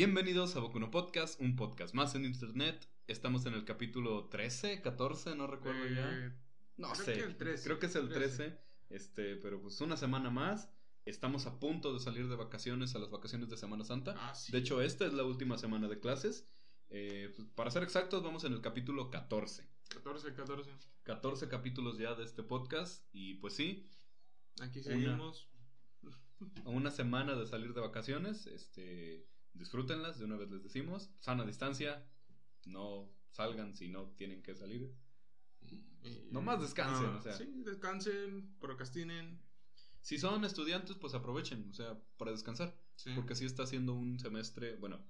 Bienvenidos a Bokuno Podcast, un podcast más en internet. Estamos en el capítulo 13, 14, no recuerdo Eh, ya. No creo sé, que el 13, creo que es el 13. 13. Este, pero pues una semana más. Estamos a punto de salir de vacaciones a las vacaciones de Semana Santa. Ah, sí. De hecho, esta es la última semana de clases. Eh, pues, para ser exactos, vamos en el capítulo 14. 14, 14. 14 capítulos ya de este podcast. Y pues sí, Aquí Una. seguimos. a una semana de salir de vacaciones. Este, disfrútenlas, de una vez les decimos. Sana distancia, no salgan si no tienen que salir. Y- Nomás descansen, Ah, o sea. Sí, descansen, procrastinen. Si son estudiantes, pues aprovechen, o sea, para descansar. Sí. Porque sí está siendo un semestre, bueno,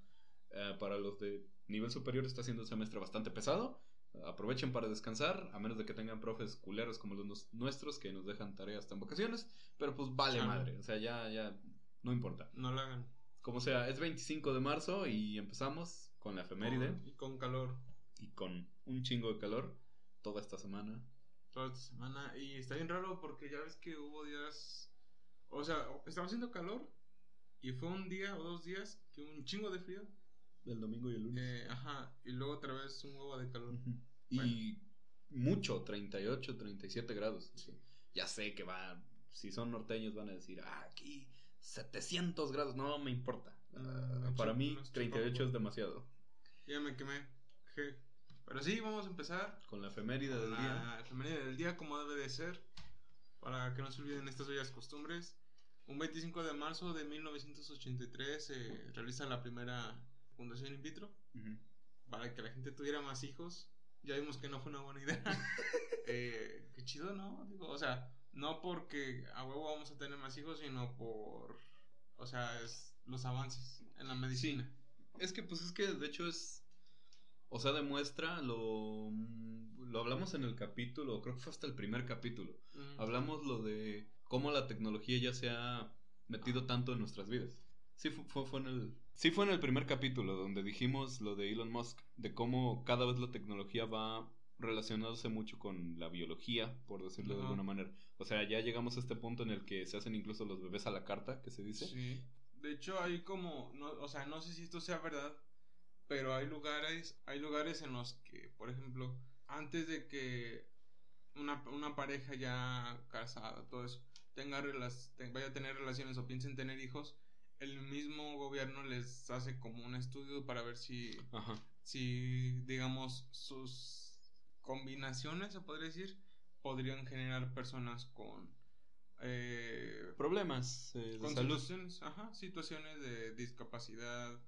eh, para los de nivel superior está siendo un semestre bastante pesado. Aprovechen para descansar, a menos de que tengan profes culeros como los nuestros que nos dejan tareas hasta en vacaciones. Pero pues vale madre, o sea, ya, ya, no importa. No la hagan. Como sea, es 25 de marzo y empezamos con la efeméride Con- y con calor. y con un chingo de calor toda esta semana. Toda esta semana. Y está bien raro porque ya ves que hubo días. O sea, estaba haciendo calor. Y fue un día o dos días que un chingo de frío. El domingo y el lunes. Eh, ajá. Y luego otra vez un huevo de calor. Y mucho, 38, 37 grados. Ya sé que va, si son norteños van a decir, ah, aquí 700 grados, no me importa. Ah, no para mí no es 38 chupa, es demasiado. Ya me quemé. Je. Pero sí, vamos a empezar. Con la efeméride del la día. efeméride del día como debe de ser. Para que no se olviden estas bellas costumbres. Un 25 de marzo de 1983 se realiza la primera fundación in vitro. Para que la gente tuviera más hijos. Ya vimos que no fue una buena idea. Eh, qué chido, ¿no? Digo, o sea, no porque a huevo vamos a tener más hijos, sino por... O sea, es los avances en la medicina. Es que, pues es que de hecho es. O sea, demuestra lo. Lo hablamos en el capítulo, creo que fue hasta el primer capítulo. Mm. Hablamos lo de cómo la tecnología ya se ha metido tanto en nuestras vidas. Sí fue, fue- fue en el, sí fue en el primer capítulo donde dijimos lo de Elon Musk, de cómo cada vez la tecnología va relacionándose mucho con la biología, por decirlo de alguna manera. O sea, ya llegamos a este punto en el que se hacen incluso los bebés a la carta, que se dice. Sí. De hecho, hay como, no, o sea, no sé si esto sea verdad, pero hay lugares, hay lugares en los que, por ejemplo, antes de que una, una pareja ya casada, todo eso, tenga te- vaya a tener relaciones o piensen tener hijos, el mismo gobierno les hace como un estudio para ver si, Ajá. si digamos, sus combinaciones, se podría decir, podrían generar personas con... Eh, Problemas eh, de con salud. situaciones, ajá, situaciones de discapacidad,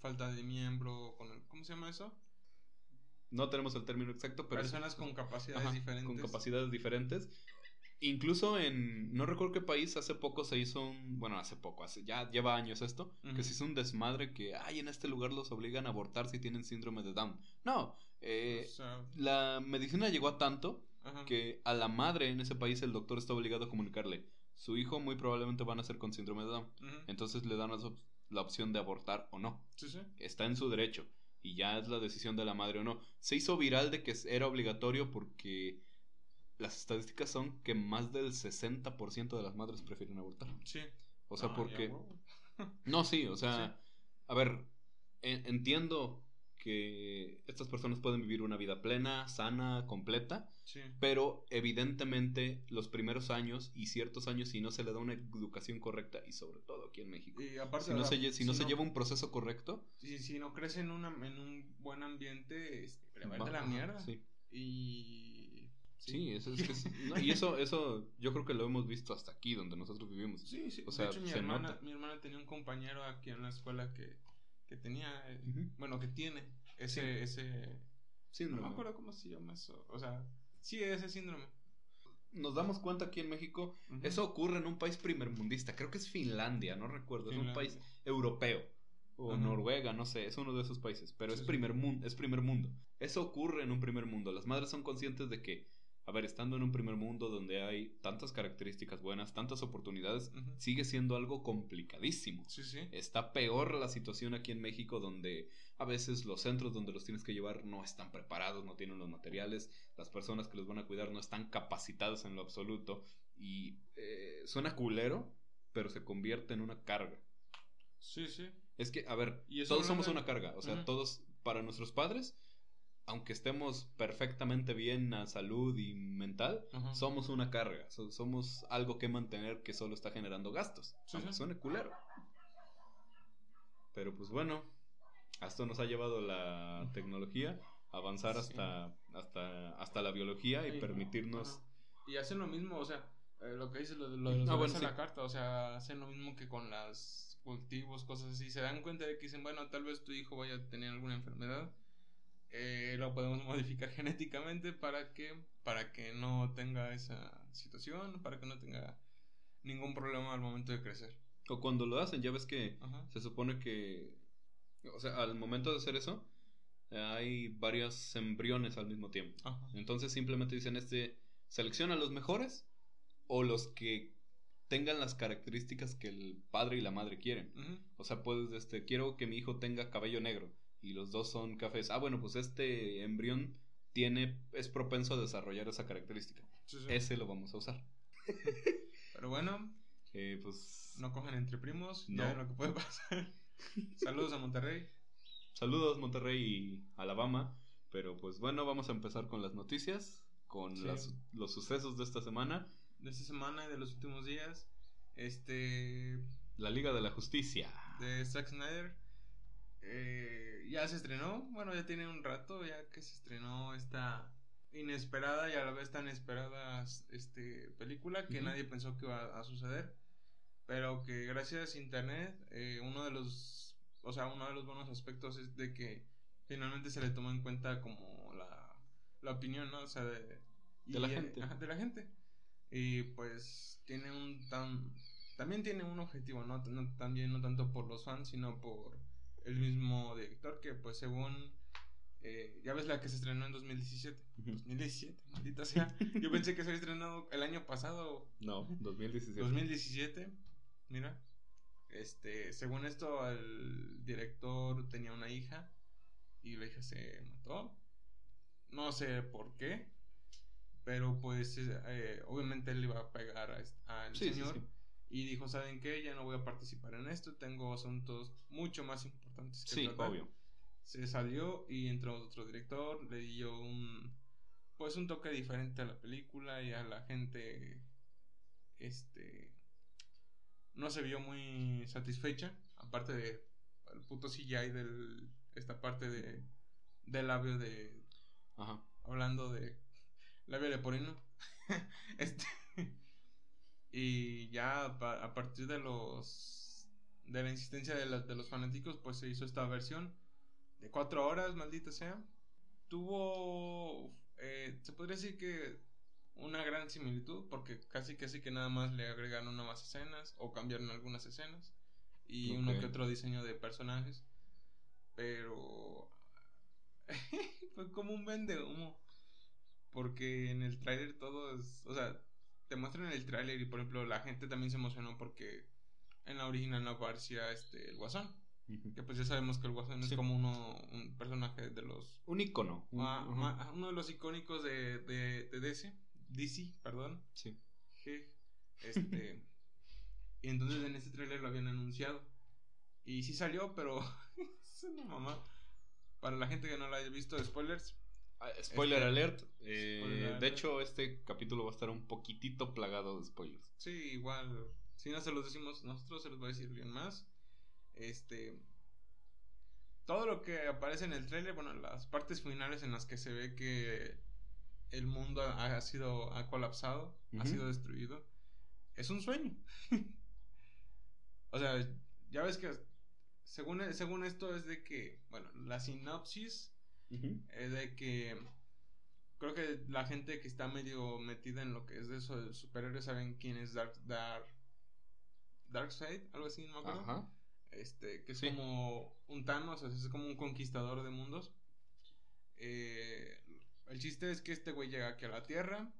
falta de miembro, con el- ¿cómo se llama eso? No tenemos el término exacto, pero... Personas con capacidades Ajá, diferentes. Con capacidades diferentes. Incluso en, no recuerdo qué país, hace poco se hizo un, bueno, hace poco, hace, ya lleva años esto, que se hizo un desmadre que, ay, en este lugar los obligan a abortar si tienen síndrome de Down. No, eh, O sea, la medicina llegó a tanto que a la madre en ese país el doctor está obligado a comunicarle, su hijo muy probablemente van a ser con síndrome de Down. Entonces le dan la op- la opción de abortar o no Sí, sí. está en su derecho y ya es la decisión de la madre o no. Se hizo viral de que era obligatorio porque las estadísticas son que más del 60% de las madres prefieren abortar. Sí. O sea, Ah, porque... No, sí, o sea, a ver, en- entiendo que estas personas pueden vivir una vida plena, sana, completa, Sí. pero evidentemente los primeros años y ciertos años si no se le da una educación correcta y sobre todo aquí en México. Y aparte, Si no, se, lle- si no se lleva un proceso correcto, si, si no crece en, una, en un buen ambiente, este, le a va- la mierda. Sí. Y... Sí, eso es que es- no, y eso, eso yo creo que lo hemos visto hasta aquí donde nosotros vivimos. Sí, sí. O sea, de hecho, mi se hermana, nota. mi hermana tenía un compañero aquí en la escuela que, que tenía, eh, bueno, que tiene ese, ese, Síndrome. no me acuerdo cómo se llama eso, o sea, sí, ese síndrome. Nos damos cuenta aquí en México, eso ocurre en un país primermundista, creo que es Finlandia, no recuerdo, es un país europeo o. Noruega, no sé, es uno de esos países, pero Sí, es primer mundo, es primer mundo. Eso ocurre en un primer mundo. Las madres son conscientes de que a ver, estando en un primer mundo donde hay tantas características buenas, tantas oportunidades, sigue siendo algo complicadísimo. Sí, sí. Está peor la situación aquí en México donde a veces los centros donde los tienes que llevar no están preparados, no tienen los materiales, las personas que los van a cuidar no están capacitadas en lo absoluto y eh, suena culero, pero se convierte en una carga. Sí, sí. Es que, a ver, Y todos somos una carga. O sea, todos, para nuestros padres, aunque estemos perfectamente bien a salud y mental, Ajá. somos una carga. So- somos algo que mantener que solo está generando gastos. Sí, aunque sí. suene culero. Pero pues bueno, a esto nos ha llevado la tecnología a avanzar Sí. hasta, hasta, hasta la biología y permitirnos... ajá. Y hacen lo mismo, o sea, eh, lo que dices, lo, de- lo de los Ah, bueno, a sí. la carta, o sea, hacen lo mismo que con las cultivos, cosas así. Se dan cuenta de que dicen, bueno, tal vez tu hijo vaya a tener alguna enfermedad. Eh, lo podemos modificar genéticamente para que, para que no tenga esa situación, para que no tenga ningún problema al momento de crecer. O cuando lo hacen, ya ves que Ajá. se supone que... O sea, al momento de hacer eso, hay varios embriones al mismo tiempo. Ajá. Entonces simplemente dicen, este, selecciona los mejores o los que tengan las características que el padre y la madre quieren. O sea, puedes, este, quiero que mi hijo tenga cabello negro y los dos son cafés. Ah, bueno, pues este embrión tiene, es propenso a desarrollar esa característica. Sí, sí. Ese lo vamos a usar. Pero bueno, Eh, pues no cojan entre primos, No. ya ven lo que puede pasar. Saludos a Monterrey. saludos Monterrey y Alabama. Pero pues bueno, vamos a empezar con las noticias, con Sí. las- los sucesos de esta semana. de esta semana y de los últimos días. Este. La Liga de la Justicia. De Zack Snyder. Eh, ya se estrenó. Bueno, ya tiene un rato ya que se estrenó esta inesperada y a la vez tan esperada este, película que Ujú. nadie pensó que iba a suceder. Pero que gracias a internet, eh, uno de los. O sea, uno de los buenos aspectos es de que finalmente se le tomó en cuenta como la, la opinión, ¿no? O sea, de, De la eh, gente. ajá, de la gente. Y pues tiene un tan. También tiene un objetivo, ¿no? No- también no tanto por los fans, sino por el mismo director, que pues según. eh, ya ves la que se estrenó en 2017. Ujú. 2017, maldita sea. Yo pensé que se había estrenado el año pasado, No, 2017. 2017. Mira. Este, según esto, el director tenía una hija y la hija se mató. No sé por qué, pero pues eh, obviamente él iba a pegar al Sí, sí, señor sí. y dijo, ¿saben qué? Ya no voy a participar en esto, tengo asuntos mucho más importantes que Sí, tratar". obvio. Se salió y entró otro director, le dio un pues un toque diferente a la película y a la gente este no se vio muy satisfecha, aparte de el puto CGI del esta parte de del labio de Ajá. hablando de labio leporino. este y ya a partir de los de la insistencia de, la- de los fanáticos pues se hizo esta versión de cuatro horas maldita sea. Tuvo eh, se podría decir que una gran similitud porque casi casi que nada más le agregaron nuevas escenas o cambiaron algunas escenas y uno que otro diseño de personajes. Pero fue como un vende humo porque en el tráiler todo es, o sea, te muestran el tráiler y por ejemplo la gente también se emocionó porque en la original no aparecía este el Guasón, que pues ya sabemos que el Guasón Sí. es como uno un personaje de los Un icono. ma- uno de los icónicos de, de, de DC, DC, perdón. Sí. G, Este y entonces en este tráiler lo habían anunciado y sí salió, pero es una mamá. Para la gente que no lo haya visto, spoilers. Ah, Spoiler Este- alert. eh, Spoiler alert. De hecho, este capítulo va a estar un poquitito plagado de spoilers. Sí, igual. Si no se los decimos nosotros, se los va a decir alguien más. Este. Todo lo que aparece en el trailer, bueno, las partes finales en las que se ve que el mundo ha, ha sido. ha colapsado, ha sido destruido. Es un sueño. o sea, ya ves que. Según, según esto es de que. Bueno, la sinopsis es de que creo que la gente que está medio metida en lo que es de eso de superhéroes saben quién es Dark Dark Darkseid, algo así, no me acuerdo. Ajá. Este, que es Sí. como un Thanos, o sea, es como un conquistador de mundos. Eh, el chiste es que este güey llega aquí a la Tierra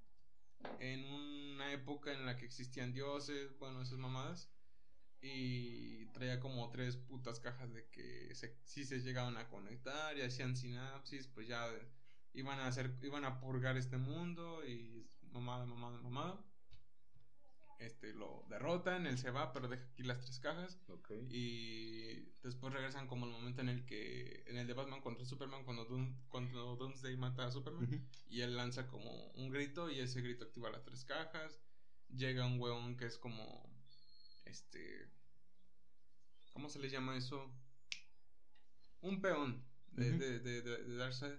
en una época en la que existían dioses, bueno, esas mamadas. Y traía como tres putas cajas de que se, si se llegaban a conectar y hacían sinapsis, pues ya iban a hacer, iban a purgar este mundo y mamada, mamada, mamada. Este, lo derrotan, él se va, pero deja aquí las tres cajas. Y después regresan como el momento en el que, en el de Batman contra Superman, cuando, Doom, cuando Doomsday mata a Superman. Y él lanza como un grito y ese grito activa las tres cajas. Llega un huevón que es como, este, ¿cómo se le llama eso? Un peón de, de, de, de- de Darkseid.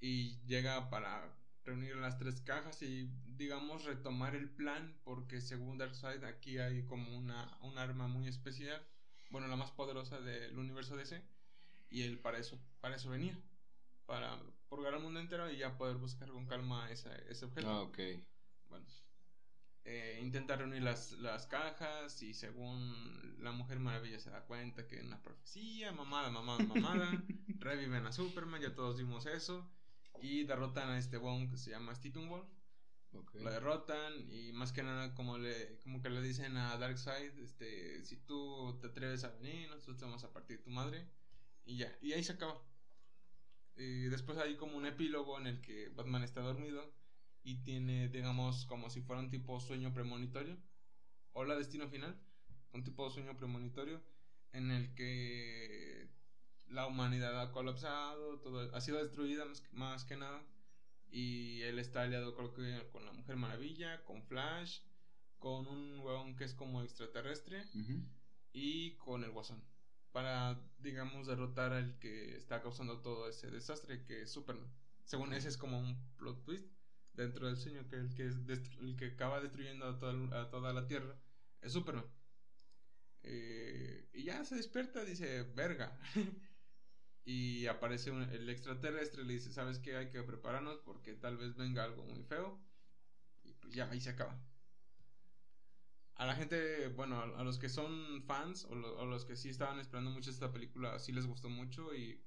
Y llega para reunir las tres cajas y, digamos, retomar el plan. Porque según Darkseid aquí hay como una, un arma muy especial. Bueno, la más poderosa del universo DC. Y él para eso, para eso venía. Para purgar el mundo entero y ya poder buscar con calma esa- ese objeto. Ah, ok. Bueno, eh, intenta reunir las, las cajas y según la Mujer Maravilla se da cuenta que es una profecía, mamada, mamada, mamada, reviven a Superman, ya todos vimos eso, y derrotan a este Wong que se llama Stephen Wolf, Ok. lo derrotan y más que nada como le como que le dicen a Darkseid, este, si tú te atreves a venir, nosotros te vamos a partir tu madre, y ya, y ahí se acaba. Y después hay como un epílogo en el que Batman está dormido y tiene, digamos, como si fuera un tipo sueño premonitorio. Hola, destino final. Un tipo de sueño premonitorio en el que la humanidad ha colapsado, todo ha sido destruida más, que- más que nada. Y él está aliado creo que con la Mujer Maravilla, con Flash, con un huevón que es como extraterrestre y con el Guasón. Para, digamos, derrotar al que está causando todo ese desastre, que es Superman. Según ese es como un plot twist dentro del sueño, que el que, es destru- el que acaba destruyendo a toda, a toda la Tierra es Superman. Eh, y ya se despierta, dice, verga. y aparece el extraterrestre, le dice, ¿sabes qué? Hay que prepararnos porque tal vez venga algo muy feo. Y pues ya, ahí se acaba a la gente, bueno, a, a los que son fans o, o los que sí estaban esperando mucho esta película, sí les gustó mucho y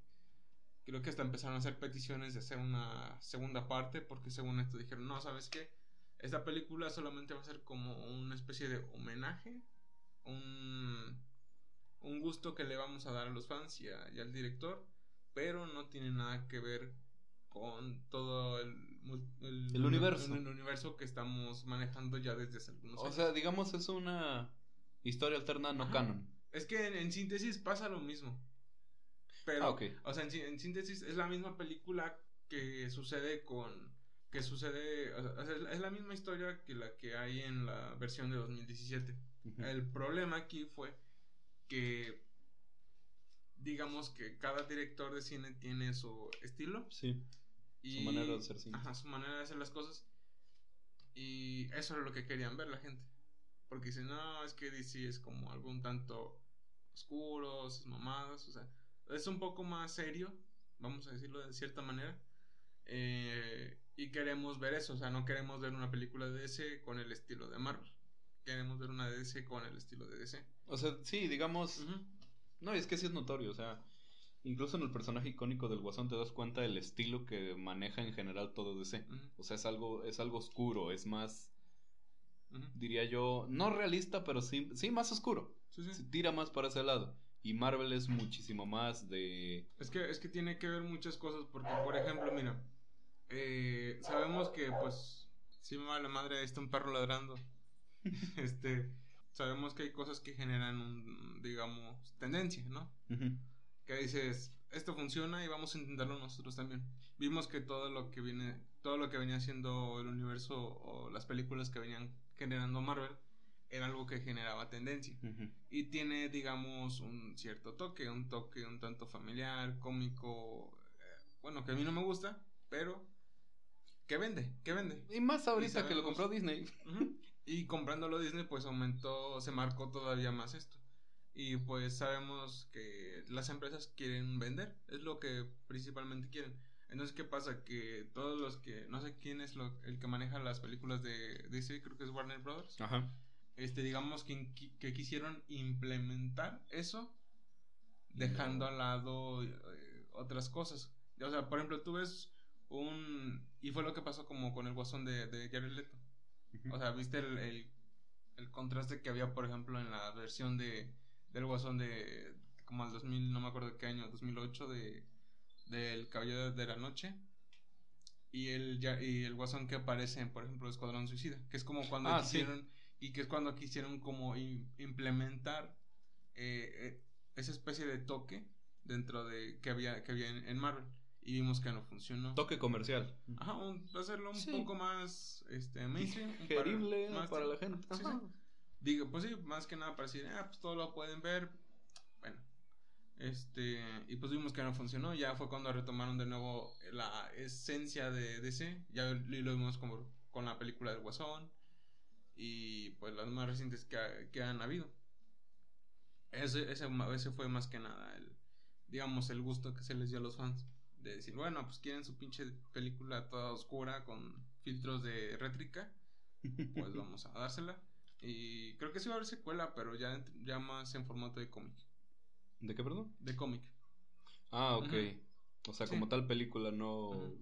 creo que hasta empezaron a hacer peticiones de hacer una segunda parte porque según esto dijeron, no, ¿sabes qué? Esta película solamente va a ser como una especie de homenaje, un, un gusto que le vamos a dar a los fans y, a- y al director, pero no tiene nada que ver con todo el, El universo. el universo que estamos manejando ya desde hace algunos O años. sea, digamos, es una historia alterna no Ajá. canon. Es que en, en síntesis pasa lo mismo. Pero, Ah, ok. o sea, en, en síntesis es la misma película que sucede con. Que sucede. o sea, es la- misma historia que la que hay en la versión de 2017. Ujú. El problema aquí fue que. Digamos que cada director de cine tiene su estilo. Sí. Y, Su manera de hacer cine. Ajá, su manera de hacer las cosas. Y eso era lo que querían ver la gente. Porque dicen, no, es que DC es como algo un tanto oscuro, sus mamadas, o sea, es un poco más serio, vamos a decirlo de cierta manera. Eh, y queremos ver eso, o sea, no queremos ver una película de DC con el estilo de Marvel. Queremos ver una de DC con el estilo de DC. O sea, sí, digamos. Ujú. No, es que sí es notorio, o sea. Incluso en el personaje icónico del Guasón te das cuenta del estilo que maneja en general todo DC. O sea, es algo, es algo oscuro, es más, diría yo, no realista, pero sí, sí más oscuro. Sí, sí. Se tira más para ese lado. Y Marvel es muchísimo más de... Es que, es que tiene que ver muchas cosas, porque, por ejemplo, mira, eh, sabemos que, pues, si me va la madre, ahí está un perro ladrando. este, sabemos que hay cosas que generan un, digamos, tendencia, ¿no? Ujú. Que dices, esto funciona y vamos a intentarlo nosotros también. Vimos que todo lo que viene, todo lo que venía haciendo el universo o las películas que venían generando Marvel era algo que generaba tendencia Ujú. y tiene digamos un cierto toque, un toque un tanto familiar, cómico, eh, bueno, que a mí no me gusta, pero que vende, que vende. Y más ahorita que lo compró Disney. Ujú. Y comprándolo Disney pues aumentó, se marcó todavía más esto. Y pues sabemos que las empresas quieren vender, es lo que principalmente quieren. Entonces, ¿qué pasa? Que todos los que, no sé quién es lo- el que maneja las películas de DC, creo que es Warner Brothers Ajá. este, digamos que, que quisieron implementar eso, dejando No. al lado eh, otras cosas. O sea, por ejemplo, tú ves un... Y fue lo que pasó como con el guasón de, de Jared Leto. O sea, viste el, el, el contraste que había, por ejemplo, en la versión de del guasón de como el 2000, no me acuerdo qué año, 2008 de del Caballero de la Noche. Y el, ya- y el guasón que aparece en, por ejemplo, Escuadrón Suicida, que es como cuando Ah, sí. quisieron, y que es cuando quisieron como implementar eh, eh, esa especie de toque dentro de que había, que había en, Marvel y vimos que no funcionó. Toque comercial. Ajá, hacerlo un poco más este, mainstream. Digerible para, para la gente. Digo, pues sí, más que nada para decir, ah, pues todo lo pueden ver. Bueno, este, y pues vimos que no funcionó. Ya fue cuando retomaron de nuevo la esencia de DC. Ya lo vimos como con la película del Guasón. Y pues las más recientes que, que han habido. Ese, ese, ese fue más que nada el, digamos, el gusto que se les dio a los fans. De decir, bueno, pues quieren su pinche película toda oscura con filtros de rétrica. Pues vamos a dársela. Y creo que sí va a haber secuela, pero ya, ya más en formato de cómic. ¿De qué, perdón? De cómic. Ah, ok. O sea, como tal película no...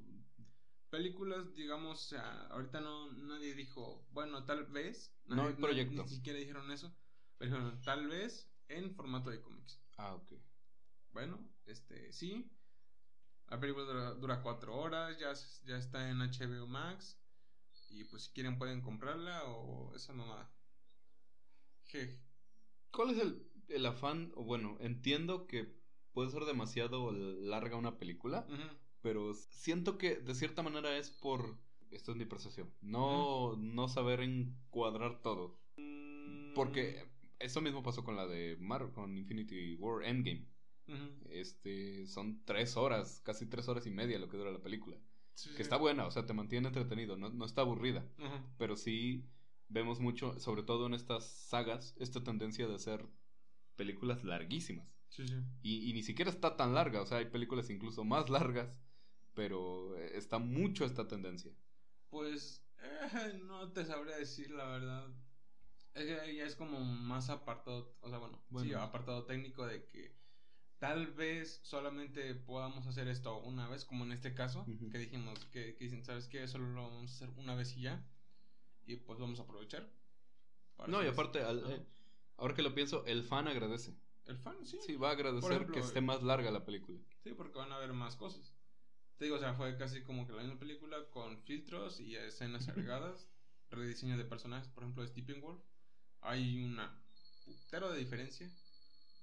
Películas, digamos, o sea, ahorita no nadie dijo, bueno, tal vez. no hay proyecto. ni siquiera dijeron eso. Pero tal vez en formato de cómics. Ah, ok. Bueno, este, sí. La película dura, cuatro horas, ya, ya está en HBO Max. Y pues si quieren pueden comprarla o esa mamada. ¿Cuál es el, afán? O bueno, entiendo que puede ser demasiado larga una película, pero siento que de cierta manera es por, esto es mi percepción, no, no saber encuadrar todo. Porque eso mismo pasó con la de Marvel, con Infinity War Endgame. Este, son tres horas, casi tres horas y media lo que dura la película. que está buena, o sea, te mantiene entretenido, no, no está aburrida. Pero sí vemos mucho, sobre todo en estas sagas, esta tendencia de hacer películas larguísimas. Sí, sí. Y, ni siquiera está tan larga, o sea, hay películas incluso más largas, pero está mucho esta tendencia. Pues eh, no te sabría decir la verdad. Es que ya es como más apartado, o sea, bueno, sí, apartado técnico de que tal vez solamente podamos hacer esto una vez, como en este caso, que dijimos que, que dicen, ¿sabes qué? Solo lo vamos a hacer una vez y ya y pues vamos a aprovechar. No, y aparte, eh, ahora que lo pienso, el fan agradece. El fan, sí. Sí, va a agradecer que esté más larga la película. Sí, porque van a ver más cosas. Te digo, o sea, fue casi como que la misma película con filtros y escenas agregadas, rediseño de personajes, por ejemplo, de Stephen Wolf. Hay una putero de diferencia.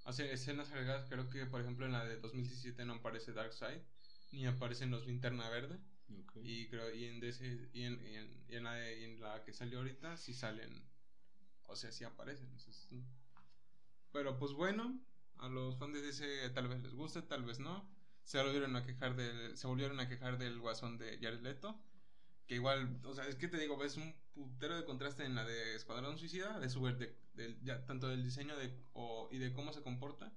Hace escenas agregadas, creo que por ejemplo en la de 2017 no aparece Darkseid, ni aparecen los Linterna Verde. Y creo y en, y en, y en, la, en, la, que salió ahorita sí salen, o sea, sí aparecen. Pero pues bueno, a los fans de DC tal vez les guste, tal vez no. Se volvieron a quejar del, se volvieron a quejar del guasón de Jared Leto. Que igual, o sea, es que te digo, ves un putero de contraste en la de Escuadrón Suicida, de su de, ya, tanto del diseño de, o, y de cómo se comporta,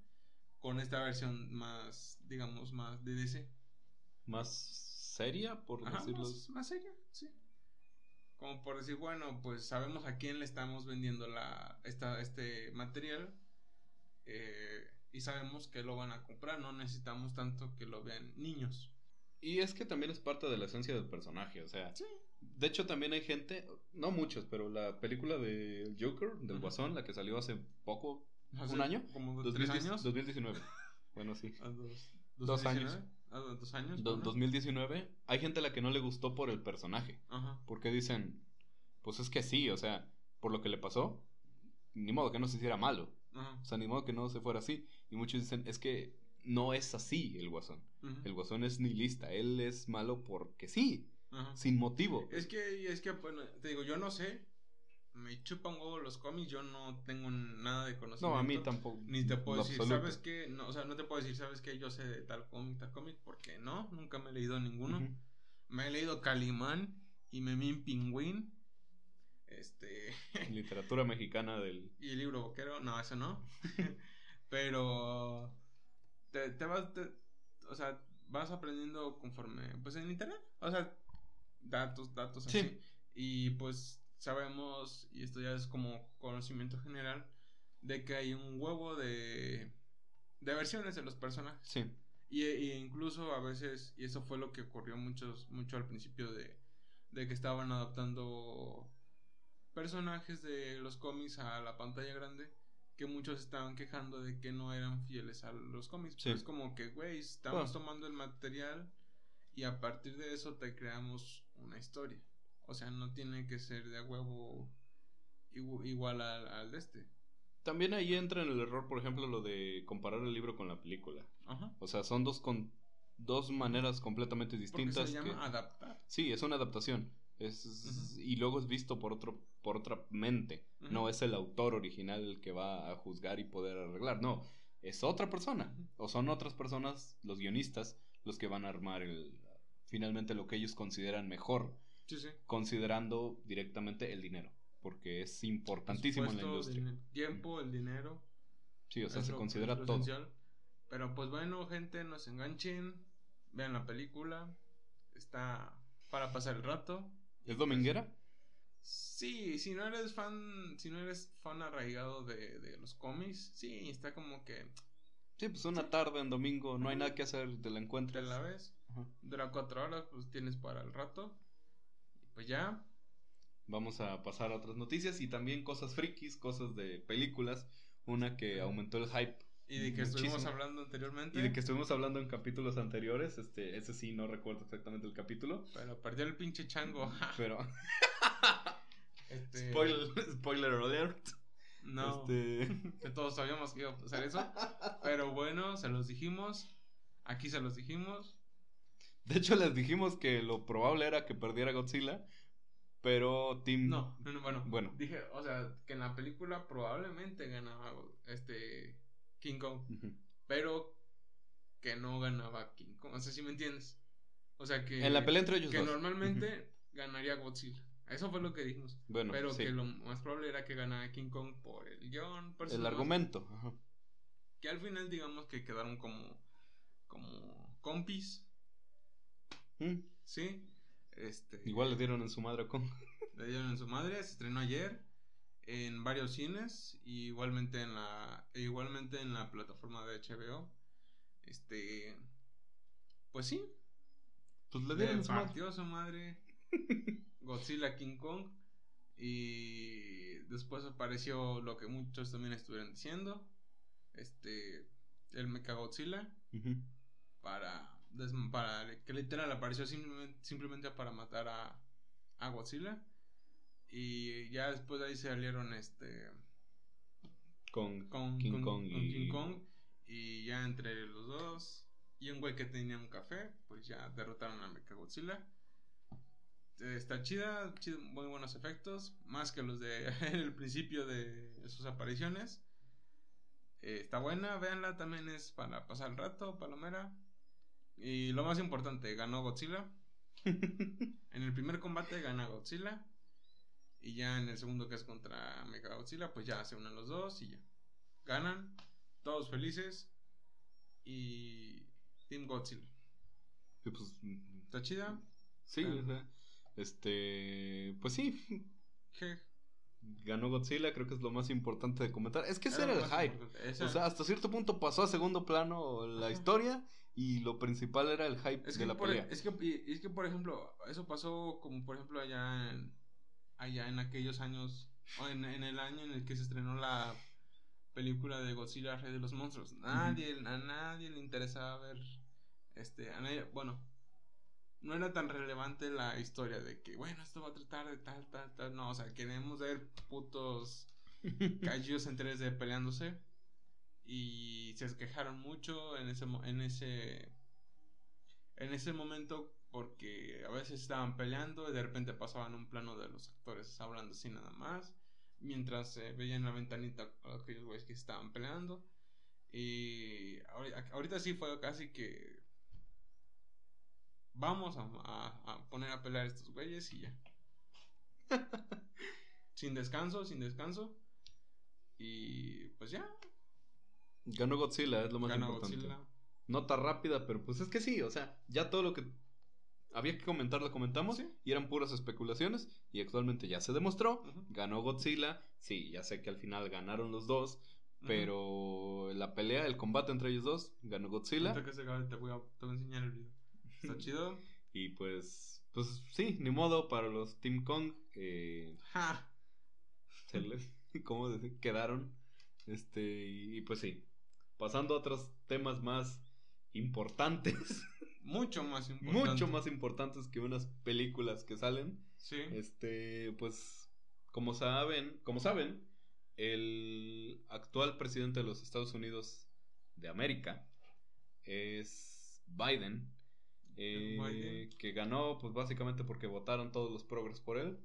con esta versión más, digamos, más de DC. Más seria, por decirlo. Más, seria, sí. Como por decir, bueno, pues sabemos a quién le estamos vendiendo la, esta, este material eh, y sabemos que lo van a comprar, no necesitamos tanto que lo vean niños. Y es que también es parte de la esencia del personaje, o sea. De hecho, también hay gente, no muchos, pero la película de Joker, del Guasón, la que salió hace poco, ¿un año? ¿Como dos, años? 2019. bueno, sí. dos, dos años. Ah, dos años. 2019. Hay gente a la que no le gustó por el personaje. Porque dicen, pues es que sí, o sea, por lo que le pasó, ni modo que no se hiciera malo. O sea, ni modo que no se fuera así. Y muchos dicen, es que no es así el guasón. El guasón es nihilista. Él es malo porque sí. Sin motivo. Es que, es que, bueno, te digo, yo no sé me chupan huevo los cómics, yo no tengo nada de conocimiento. No, a mí tampoco. Ni te puedo decir, ¿sabes qué? No, o sea, no te puedo decir, ¿sabes qué? Yo sé de tal cómic, tal cómic, porque no, nunca me he leído ninguno. Me he leído Calimán y Memín Pingüín. Este. Literatura mexicana del. Y el libro boquero, no, eso no. Pero. Te, te vas. o sea, vas aprendiendo conforme. Pues en internet. O sea, datos, datos así. Y pues sabemos, y esto ya es como conocimiento general, de que hay un huevo de, de versiones de los personajes. Sí. Y, incluso a veces, y eso fue lo que ocurrió muchos, mucho al principio de, de que estaban adaptando personajes de los cómics a la pantalla grande, que muchos estaban quejando de que no eran fieles a los cómics. Sí. es como que, güey, estamos tomando el material y a partir de eso te creamos una historia. O sea, no tiene que ser de a huevo igu- igual al, al de este. También ahí entra en el error, por ejemplo, lo de comparar el libro con la película. Ajá. O sea, son dos con dos maneras completamente Porque distintas. se llama que- adaptar. Sí, es una adaptación. Es. Y luego es visto por otro por otra mente. No es el autor original el que va a juzgar y poder arreglar. No, es otra persona. O son otras personas, los guionistas, los que van a armar el finalmente lo que ellos consideran mejor, Sí, sí. considerando directamente el dinero. Porque es importantísimo en la industria. dine- tiempo, el dinero. Sí, o sea, se lo- considera todo. esencial. Pero pues bueno, gente, no se enganchen. Vean la película. Está para pasar el rato. ¿Es dominguera? Sí, si no eres fan, si no eres fan arraigado de, de los cómics, sí, está como que Sí, pues una tarde en domingo, no hay nada que hacer, te la te encuentras. la ves. Ajá. Dura cuatro horas, pues tienes para el rato. Y pues ya. Vamos a pasar a otras noticias y también cosas frikis, cosas de películas. Una que aumentó el hype. Y de que estuvimos muchísimo. hablando anteriormente. Y de que estuvimos hablando en capítulos anteriores. Este, ese sí, no recuerdo exactamente el capítulo. Pero perdió el pinche chango. Pero. Este, spoiler, spoiler alert. No. Este, Que todos sabíamos que iba a pasar eso. Pero bueno, se los dijimos. Aquí se los dijimos. De hecho, les dijimos que lo probable era que perdiera Godzilla. Pero Team. No, no, no, bueno. Bueno. Dije, o sea, que en la película probablemente ganaba este King Kong. Pero que no ganaba King Kong. O sea, si me entiendes. O sea que. En la pelea entre ellos Que dos. normalmente ganaría Godzilla. Eso fue lo que dijimos. Bueno, pero sí. que lo más probable era que ganara King Kong por el guion. El argumento. ajá. Que al final, digamos que quedaron como. Como compis. Mm, ¿Sí? Este. Igual le dieron en su madre con. Le dieron en su madre, se estrenó ayer en varios cines y igualmente en la e igualmente en la plataforma de HBO. Este pues sí, Pues le le dieron en su madre. partió a su madre Godzilla King Kong y después apareció lo que muchos también estuvieron diciendo, este el para, des- para que literal apareció simplemente, simplemente para matar a, a Godzilla y ya después de ahí se salieron este Con, con King Kong y. King Kong y ya entre los dos y un güey que tenía un café pues ya derrotaron a Mechagodzilla está chida, chida, muy buenos efectos más que los de el principio de sus apariciones Eh, está buena, véanla, también es para pasar el rato, palomera. Y lo más importante, ganó Godzilla. En el primer combate gana Godzilla. Y ya en el segundo que es contra Mechagodzilla, pues ya se unen los dos y ya. Ganan, todos felices. Y Team Godzilla. Sí, pues, ¿Está chida? sí, Ah. o sea, este, pues sí, Je. ganó Godzilla, creo que es lo más importante de comentar. Es que ese era el hype. O sea, hasta cierto punto pasó a segundo plano la Ajá. historia y lo principal era el hype Es de que, la por, pelea. es, que, es que, por ejemplo, eso pasó como, por ejemplo, allá en, allá en aquellos años, o en, en el año en el que se estrenó la película de Godzilla Rey de los Monstruos. Nadie, a nadie le interesaba ver, este, a nadie- bueno, no era tan relevante la historia de que, bueno, esto va a tratar de tal, tal, tal, no, o sea, queremos ver putos kaijus en 3D peleándose y se quejaron mucho en ese en ese en ese momento porque a veces estaban peleando y de repente pasaban un plano de los actores hablando así nada más mientras se veía en la ventanita a aquellos güeyes que estaban peleando. Y ahori- ahorita sí fue casi que vamos a, a- a poner a pelear a estos güeyes y ya sin descanso sin descanso. Y pues ya Ganó Godzilla, es lo más ganó importante. Godzilla Nota rápida, pero pues es que sí, o sea, ya todo lo que había que comentar lo comentamos Sí. y eran puras especulaciones y actualmente ya se demostró, ganó Godzilla, sí, ya sé que al final ganaron los dos, pero la pelea, el combate entre ellos dos, ganó Godzilla que se acabe te voy a, te voy a enseñar el video. Está chido. y pues, pues sí, ni modo para los Team Kong, eh, Ja. se les, ¿cómo decir? Quedaron, este, y, y pues sí, pasando a otros temas más importantes. Mucho más importante. mucho más importantes que unas películas que salen. Sí. Este, pues como saben, como saben, el actual presidente de los Estados Unidos de América es Biden, eh, Biden. que ganó pues básicamente porque votaron todos los progres por él.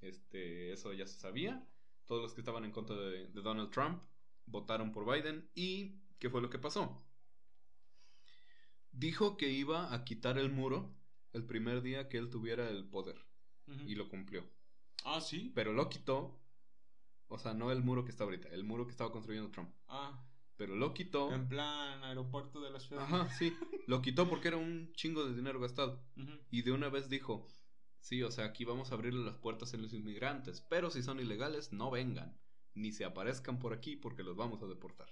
Este, eso ya se sabía. Todos los que estaban en contra de, de Donald Trump votaron por Biden. ¿Y qué fue lo que pasó? Dijo que iba a quitar el muro el primer día que él tuviera el poder. Y lo cumplió. Ah, sí. Pero lo quitó. O sea, no el muro que está ahorita, el muro que estaba construyendo Trump. Ah, Pero lo quitó. en plan aeropuerto de la ciudad. Ajá, sí. Lo quitó porque era un chingo de dinero gastado. Y de una vez dijo, sí, o sea, aquí vamos a abrirle las puertas a los inmigrantes, pero si son ilegales, no vengan, ni se aparezcan por aquí porque los vamos a deportar.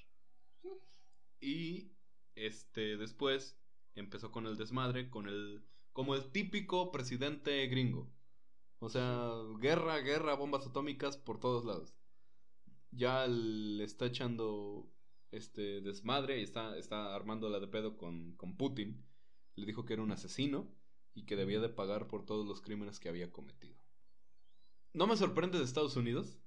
Y este después empezó con el desmadre, con el como el típico presidente gringo. O sea, guerra, guerra, bombas atómicas por todos lados. Ya le está echando este desmadre y está, está armándola de pedo con, con Putin. Le dijo que era un asesino y que debía de pagar por todos los crímenes que había cometido. No me sorprende de Estados Unidos,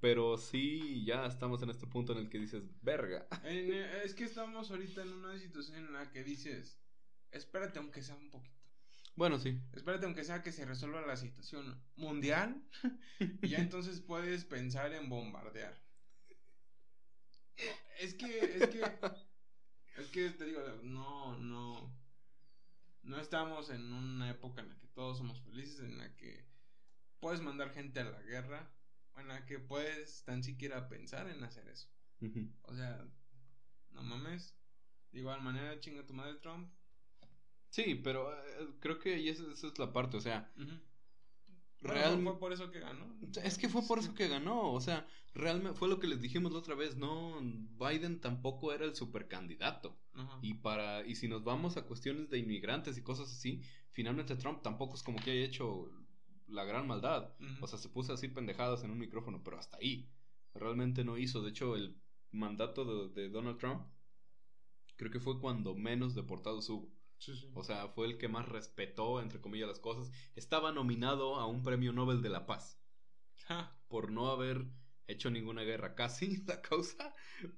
Pero sí ya estamos en este punto en el que dices, verga. En- eh, es que estamos ahorita en una situación en la que dices, espérate aunque sea un poquito. Bueno, sí. Espérate aunque sea que se resuelva la situación mundial y ya entonces puedes pensar en bombardear. Es que, es que, es que te digo, no, no, no estamos en una época en la que todos somos felices, en la que puedes mandar gente a la guerra, en la que puedes tan siquiera pensar en hacer eso. O sea, no mames. De igual manera, chinga tu madre Trump. Sí, pero eh, creo que ahí esa, esa es la parte, o sea, Bueno, Real- fue por eso que ganó. es que fue por eso que ganó, o sea, realmente fue lo que les dijimos la otra vez, no, Biden tampoco era el supercandidato. Ajá. Y para y si nos vamos a cuestiones de inmigrantes y cosas así, finalmente Trump tampoco es como que haya hecho la gran maldad. O sea, se puso a decir pendejadas en un micrófono, pero hasta ahí. Realmente no hizo. De hecho, el mandato de, de Donald Trump creo que fue cuando menos deportados hubo. Sí, sí. O sea, fue el que más respetó, entre comillas, las cosas. Estaba nominado a un premio Nobel de la Paz Ja. por no haber hecho ninguna guerra, casi la causa,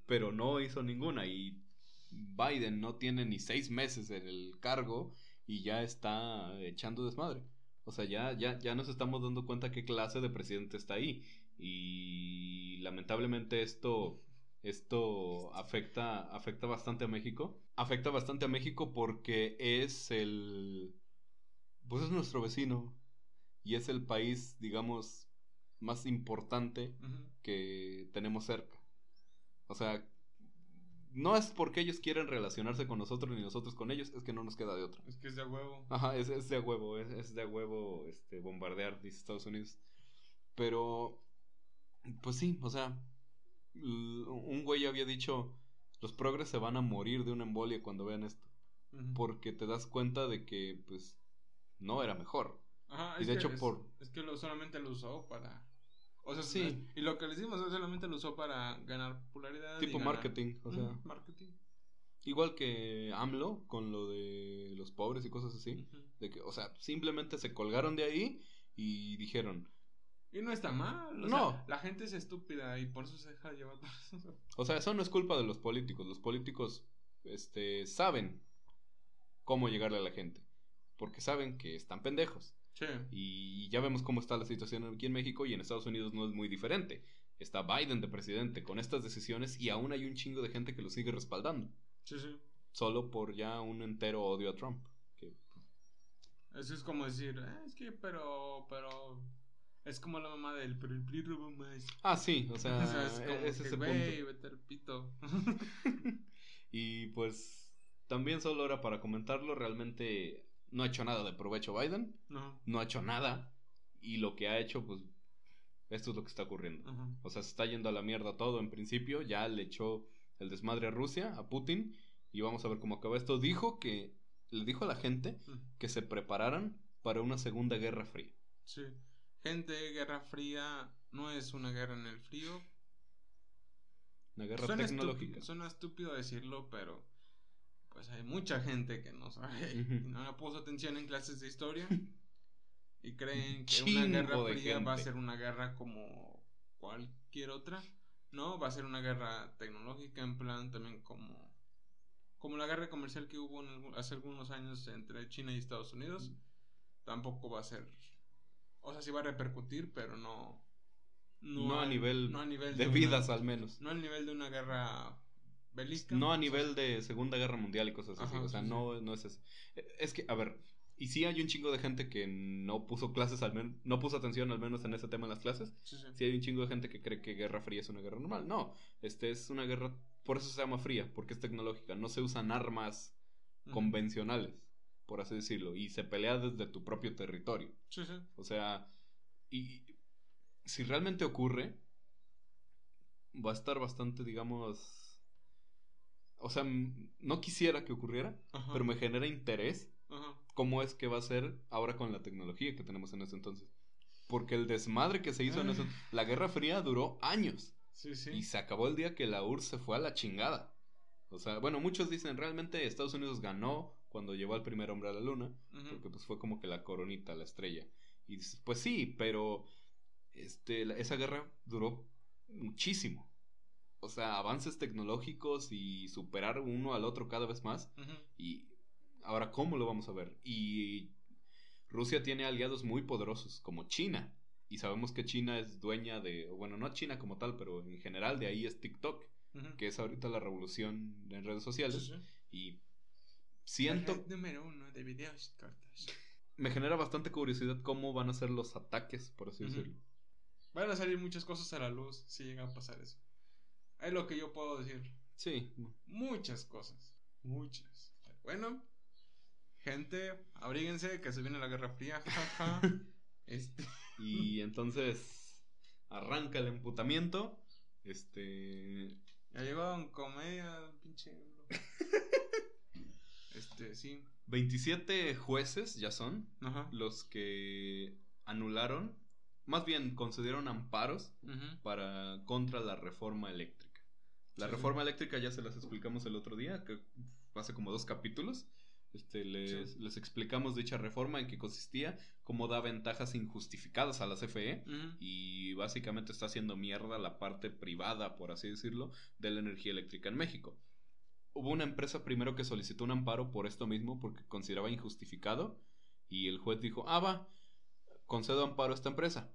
pero no hizo ninguna. Y Biden no tiene ni seis meses en el cargo y ya está echando desmadre. O sea, ya, ya, ya nos estamos dando cuenta qué clase de presidente está ahí. Y lamentablemente esto, esto afecta, afecta bastante a México. Afecta bastante a México porque es el... Pues es nuestro vecino. Y es el país, digamos, más importante que tenemos cerca. O sea, no es porque ellos quieren relacionarse con nosotros ni nosotros con ellos, es que no nos queda de otra. Es que es de huevo. Ajá, es, es de a huevo, es, es de a huevo este, bombardear, dice Estados Unidos. Pero, pues sí, o sea, un güey había dicho, los progres se van a morir de una embolia cuando vean esto. Porque te das cuenta de que, pues, no era mejor. Ajá, y es de que hecho es, por- Es que lo, solamente lo usó para... O sea, Sí. y lo que les dimos es solamente lo usó para ganar popularidad. Tipo ganar- marketing, o sea, marketing. igual que AMLO con lo de los pobres y cosas así. Ujú. De que, o sea, simplemente se colgaron de ahí y dijeron, Y no está mal. o No. sea, la gente es estúpida y por eso se deja llevar o sea, eso no es culpa de los políticos. Los políticos, este, saben cómo llegarle a la gente. Porque saben que están pendejos. Sí. Y ya vemos cómo está la situación aquí en México y en Estados Unidos no es muy diferente. Está Biden de presidente con estas decisiones y aún hay un chingo de gente que lo sigue respaldando. Sí, sí. Solo por ya un entero odio a Trump. Que, Eso es como decir, "Eh, es que, pero, pero... Es como la mamá del, pero el PRI robó más. ah, sí, o sea, O sea, es como es que, ese güey, punto. vete al pito. y pues también solo era para comentarlo, realmente no ha hecho nada de provecho Biden, no. no ha hecho nada y lo que ha hecho pues esto es lo que está ocurriendo. Ajá. O sea, se está yendo a la mierda todo en principio, ya le echó el desmadre a Rusia, a Putin y vamos a ver cómo acaba esto. Dijo que le dijo a la gente que se prepararan para una segunda guerra fría. Sí. Gente, Guerra Fría no es una guerra en el frío. Una guerra Suena, tecnológica. estúpido, suena estúpido decirlo, pero pues hay mucha gente que no sabe y no le puso atención en clases de historia. Y creen que una guerra fría va a ser una guerra como cualquier otra. No, va a ser una guerra tecnológica en plan también como como la guerra comercial que hubo hace algunos años entre China y Estados Unidos. Tampoco va a ser o sea, sí va a repercutir, pero no no, a, nivel de, vidas al menos. No al nivel de una guerra bélica. No a nivel de Segunda Guerra Mundial y cosas así. o sea, no, no es eso. Es que, a ver, y sí hay un chingo de gente que no puso clases al menos, no puso atención al menos en ese tema en las clases. Sí, sí. hay un chingo de gente que cree que Guerra Fría es una guerra normal. No, este es una guerra, por eso se llama fría, porque es tecnológica. No se usan armas convencionales, por así decirlo, y se pelea desde tu propio territorio. Sí, sí. O sea, y si realmente ocurre, va a estar bastante, digamos... O sea, no quisiera que ocurriera, pero me genera interés cómo es que va a ser ahora con la tecnología que tenemos en ese entonces. Porque el desmadre que se hizo en ese... La Guerra Fría duró años. Sí, sí. Y se acabó el día que la URSS se fue a la chingada. O sea, bueno, muchos dicen realmente Estados Unidos ganó cuando llevó al primer hombre a la luna, porque pues fue como que la coronita, la estrella. Y dices, pues sí, pero este, esa guerra duró muchísimo. O sea, avances tecnológicos y superar uno al otro cada vez más. Y ahora, ¿cómo lo vamos a ver? Y Rusia tiene aliados muy poderosos, como China. Y sabemos que China es dueña de, bueno, no China como tal, pero en general de ahí es TikTok, que es ahorita la revolución en redes sociales. Y siento... número uno de videos Me genera bastante curiosidad cómo van a ser los ataques, por así decirlo. Van a salir muchas cosas a la luz si llega a pasar eso. Es lo que yo puedo decir. Sí. Muchas cosas. Muchas. Bueno, gente, abríguense que se viene la Guerra Fría. este. Y entonces arranca el emputamiento. Este. Ya llegó comedia, pinche. este, sí. 27 jueces ya son los que anularon más bien concedieron amparos para contra la reforma eléctrica. La reforma eléctrica ya se las explicamos el otro día, que hace como dos capítulos. Este, les, les explicamos dicha reforma en qué consistía, cómo da ventajas injustificadas a la CFE y básicamente está haciendo mierda la parte privada, por así decirlo, de la energía eléctrica en México. Hubo una empresa primero que solicitó un amparo por esto mismo porque consideraba injustificado y el juez dijo, ah, va, concedo amparo a esta empresa.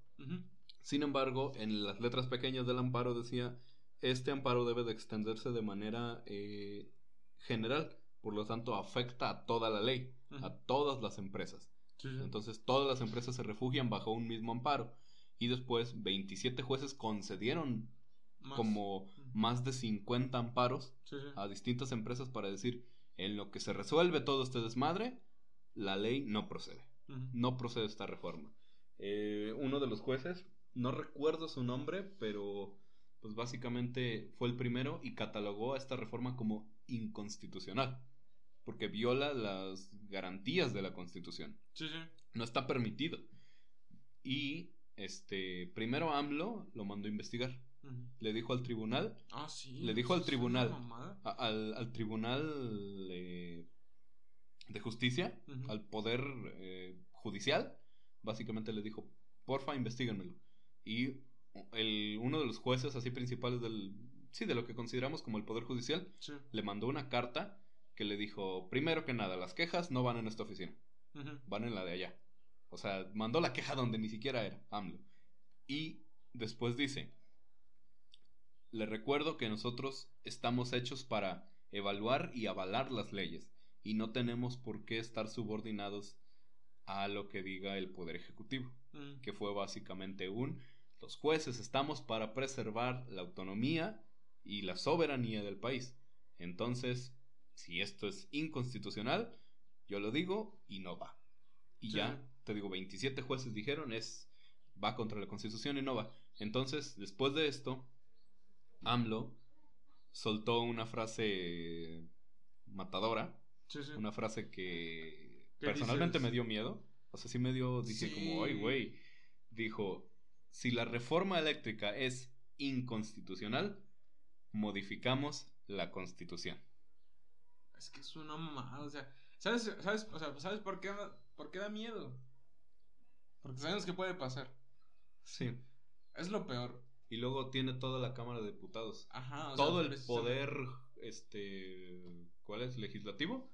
Sin embargo, en las letras pequeñas del amparo decía, este amparo debe de extenderse de manera eh, general, por lo tanto afecta a toda la ley, a todas las empresas. Entonces todas las empresas se refugian bajo un mismo amparo. Y después 27 jueces concedieron como más de 50 amparos a distintas empresas para decir, en lo que se resuelve todo este desmadre, la ley no procede. No procede esta reforma. Eh, uno de los jueces, no recuerdo su nombre, pero pues básicamente fue el primero y catalogó a esta reforma como inconstitucional, porque viola las garantías de la Constitución. Sí, sí. No está permitido. Y este, primero AMLO lo mandó a investigar. Le dijo al tribunal. Ah, sí. Le dijo al tribunal. al, al, tribunal de justicia, al poder eh, judicial, básicamente le dijo, porfa, investiguenmelo. Y el, uno de los jueces así principales del, sí, de lo que consideramos como el Poder Judicial, le mandó una carta que le dijo, primero que nada, las quejas no van en esta oficina, van en la de allá. O sea, mandó la queja donde ni siquiera era, AMLO. Y después dice, le recuerdo que nosotros estamos hechos para evaluar y avalar las leyes y no tenemos por qué estar subordinados a lo que diga el Poder Ejecutivo, mm. que fue básicamente un, los jueces estamos para preservar la autonomía y la soberanía del país. Entonces, si esto es inconstitucional, yo lo digo y no va. Y ya, te digo, 27 jueces dijeron es va contra la Constitución y no va. Entonces, después de esto, AMLO soltó una frase matadora, una frase que Personalmente me dio miedo. O sea, sí me dio, dije como, ay, güey. Dijo, si la reforma eléctrica es inconstitucional, modificamos la constitución. Es que es una mamada, o sea, ¿sabes, sabes, o sea, ¿sabes por, qué, por qué da miedo? Porque sabemos que puede pasar. Sí. Es lo peor. Y luego tiene toda la Cámara de Diputados. Ajá. o Todo sea, el poder, este, ¿cuál es? Legislativo.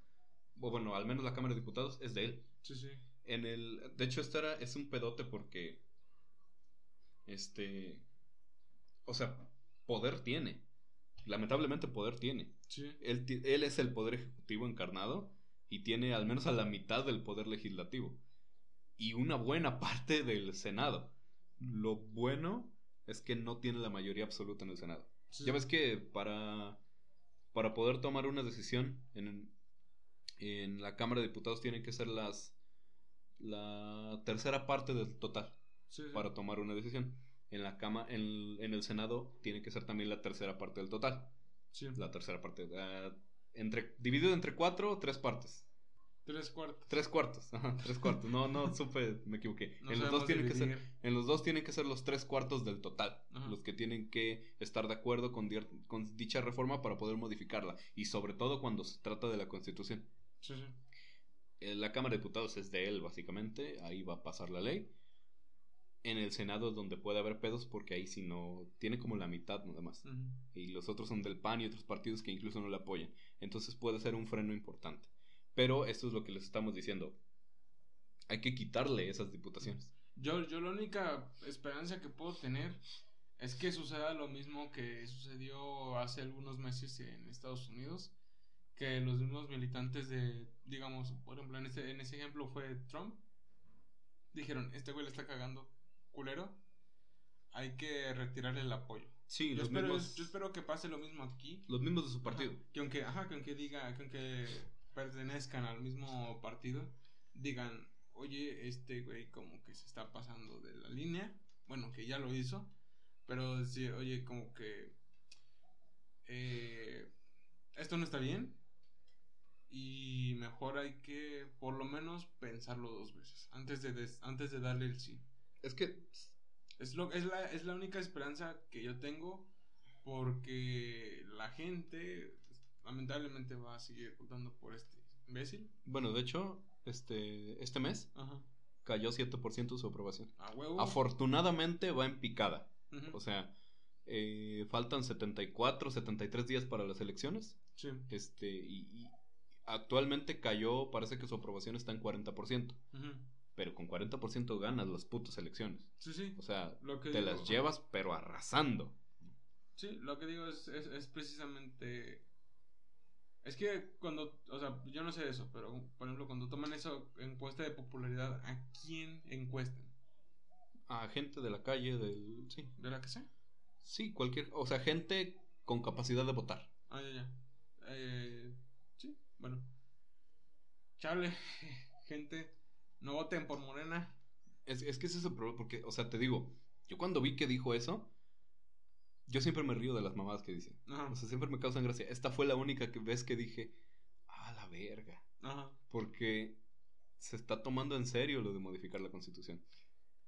O bueno, al menos la Cámara de Diputados es de él. Sí, sí. En el, de hecho, esta era, es un pedote porque, este, o sea, poder tiene. Lamentablemente poder tiene. Sí. Él, él es el poder ejecutivo encarnado y tiene al menos a la mitad del poder legislativo y una buena parte del Senado. Lo bueno es que no tiene la mayoría absoluta en el Senado. sí. Ya ves que para, para poder tomar una decisión en, en la Cámara de Diputados tienen que ser las la tercera parte del total Sí, sí. para tomar una decisión. En la cama, en, en el Senado tiene que ser también la tercera parte del total. Sí. La tercera parte. ah, entre, dividido entre cuatro, tres partes. Tres cuartos. Tres cuartos. Ajá, tres cuartos. No, no supe, me equivoqué. No en, los dos tienen que ser, en los dos tienen que ser los tres cuartos del total. Ajá. Los que tienen que estar de acuerdo con, con dicha reforma para poder modificarla. Y sobre todo cuando se trata de la Constitución. Sí, sí. Eh, La Cámara de Diputados es de él, básicamente. Ahí va a pasar la ley. En el Senado es donde puede haber pedos porque ahí sí no... Tiene como la mitad nada más. Ujú. Y los otros son del PAN y otros partidos que incluso no le apoyan. Entonces puede ser un freno importante. Pero esto es lo que les estamos diciendo. Hay que quitarle esas diputaciones. Yo, yo la única esperanza que puedo tener es que suceda lo mismo que sucedió hace algunos meses en Estados Unidos. Que los mismos militantes de, digamos, por ejemplo, en ese, en ese ejemplo fue Trump. Dijeron, este güey le está cagando culero. Hay que retirarle el apoyo. Sí, Yo los espero, mismos, yo espero que pase lo mismo aquí. los mismos de su partido. Ajá, que aunque, ajá, que aunque diga, que aunque pertenezcan al mismo partido, digan, oye, este güey como que se está pasando de la línea. Bueno, que ya lo hizo. Pero decir, oye, como que eh, esto no está bien. Y mejor hay que por lo menos pensarlo dos veces. Antes de, des- antes de darle el sí. Es que Es, lo, es, la, es la única esperanza que yo tengo porque la gente lamentablemente va a seguir votando por este imbécil. Bueno, de hecho, este, este mes Ajá. cayó 7% su aprobación. A huevo. Afortunadamente va en picada. Ujú. O sea, eh, faltan 74, 73 días para las elecciones. Sí. Este, y, y actualmente cayó, parece que su aprobación está en 40%. Ujú. Pero con 40% ganas las putas elecciones. Sí, sí. O sea, Lo que te digo- las llevas, pero arrasando. Sí, lo que digo es, es, es precisamente... Es que cuando, o sea, yo no sé eso, pero por ejemplo, cuando toman eso encuesta de popularidad, ¿a quién encuestan? A gente de la calle, del. Sí. ¿De la que sea? Sí, cualquier. O sea, gente con capacidad de votar. Ah, ya, ya. Eh, sí, bueno. Chale, gente, no voten por Morena. Es, es que ese es el problema, porque, o sea, te digo, yo cuando vi que dijo eso, yo siempre me río de las mamadas que dice. Ajá, O sea, siempre me causan gracia. Esta fue la única que, vez que dije, ah, la verga. ajá. Porque se está tomando en serio lo de modificar la constitución.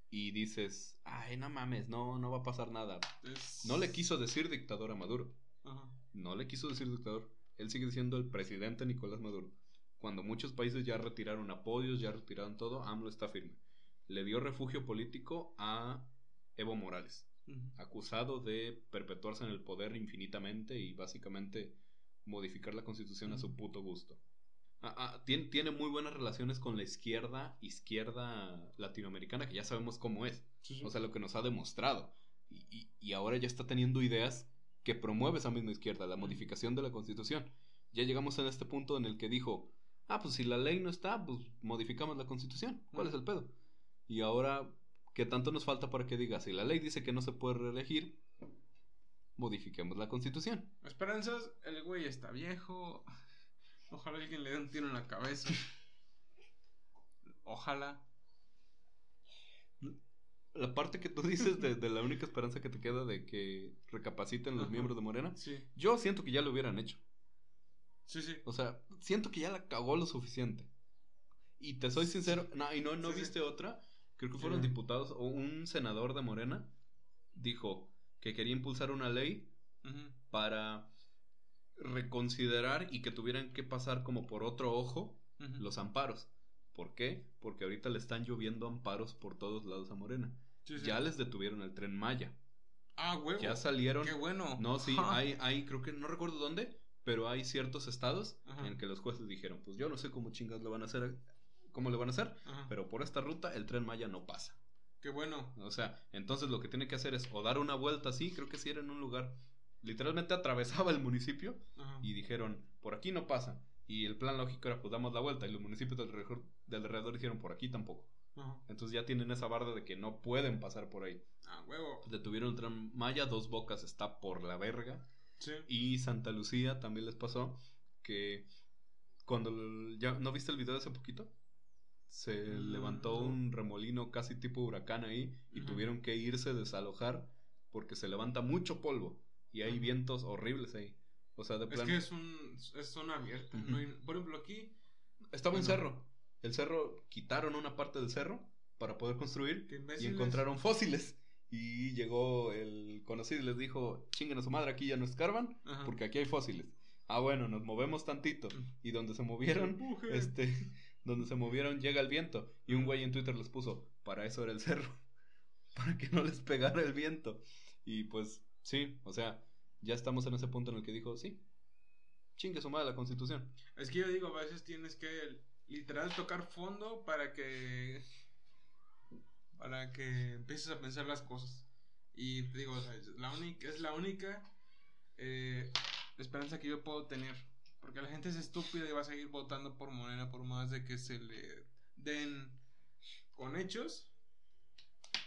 Y dices, ay, no mames, no, no va a pasar nada. Es- No le quiso decir dictador a Maduro. Ajá. No le quiso decir dictador. Él sigue diciendo el presidente Nicolás Maduro. Cuando muchos países ya retiraron apoyos, ya retiraron todo, AMLO está firme. Le dio refugio político a Evo Morales, acusado de perpetuarse en el poder infinitamente y básicamente modificar la constitución a su puto gusto. Ah, ah, tiene, tiene muy buenas relaciones con la izquierda, izquierda latinoamericana, que ya sabemos cómo es. Sí, sí. O sea, lo que nos ha demostrado. Y, y- y ahora ya está teniendo ideas que promueve esa misma izquierda, la modificación de la constitución. Ya llegamos en este punto en el que dijo, ah, pues si la ley no está, pues modificamos la constitución. ¿Cuál es el pedo? Y ahora, ¿qué tanto nos falta para que diga, si la ley dice que no se puede reelegir, modifiquemos la constitución? Esperanzas, el güey está viejo. Ojalá alguien le dé un tiro en la cabeza. Ojalá. La parte que tú dices de, de la única esperanza que te queda de que recapaciten los Ajá. miembros de Morena, Sí, yo siento que ya lo hubieran hecho. Sí, sí. O sea, siento que ya la cagó lo suficiente. Y te soy sincero, no, y no, no Sí, sí. viste otra. Creo que fueron Sí. diputados o un senador de Morena dijo que quería impulsar una ley para reconsiderar y que tuvieran que pasar como por otro ojo los amparos. ¿Por qué? Porque ahorita le están lloviendo amparos por todos lados a Morena. Ya les detuvieron el tren Maya. Ah, huevo. Ya salieron. Qué bueno. No, sí, hay, hay, creo que no recuerdo dónde, pero hay ciertos estados en que los jueces dijeron, pues yo no sé cómo chingas lo van a hacer, cómo le van a hacer, pero por esta ruta el tren Maya no pasa. Qué bueno. O sea, entonces lo que tiene que hacer es o dar una vuelta así, creo que si era en un lugar, literalmente atravesaba el municipio y dijeron, por aquí no pasa. Y el plan lógico era, pues damos la vuelta. Y los municipios del alrededor, del alrededor dijeron, por aquí tampoco. Entonces ya tienen esa barda de que no pueden pasar por ahí. Ah, huevo. Detuvieron el tren Maya, dos bocas está por la verga. Sí. Y Santa Lucía también les pasó que cuando ya no viste el video de hace poquito se mm, levantó un remolino casi tipo huracán ahí y tuvieron que irse a desalojar porque se levanta mucho polvo y hay vientos horribles ahí. O sea, de plan... Es que es, un, es zona abierta. por ejemplo, aquí... Estaba un cerro. El cerro, quitaron una parte del cerro para poder construir y encontraron fósiles. Y llegó el conocido y les dijo, chinguen a su madre, aquí ya no escarban porque aquí hay fósiles. Ah, bueno, nos movemos tantito. Y donde se movieron, este, donde se movieron llega el viento. Y un güey en Twitter les puso, para eso era el cerro. para que no les pegara el viento. Y pues, sí, o sea, ya estamos en ese punto en el que dijo, sí, chingue su madre la constitución. Es que yo digo, a veces tienes que literal tocar fondo para que para que empieces a pensar las cosas. Y te digo, la única, es la única eh, esperanza que yo puedo tener. Porque la gente es estúpida y va a seguir votando por Morena por más de que se le den con hechos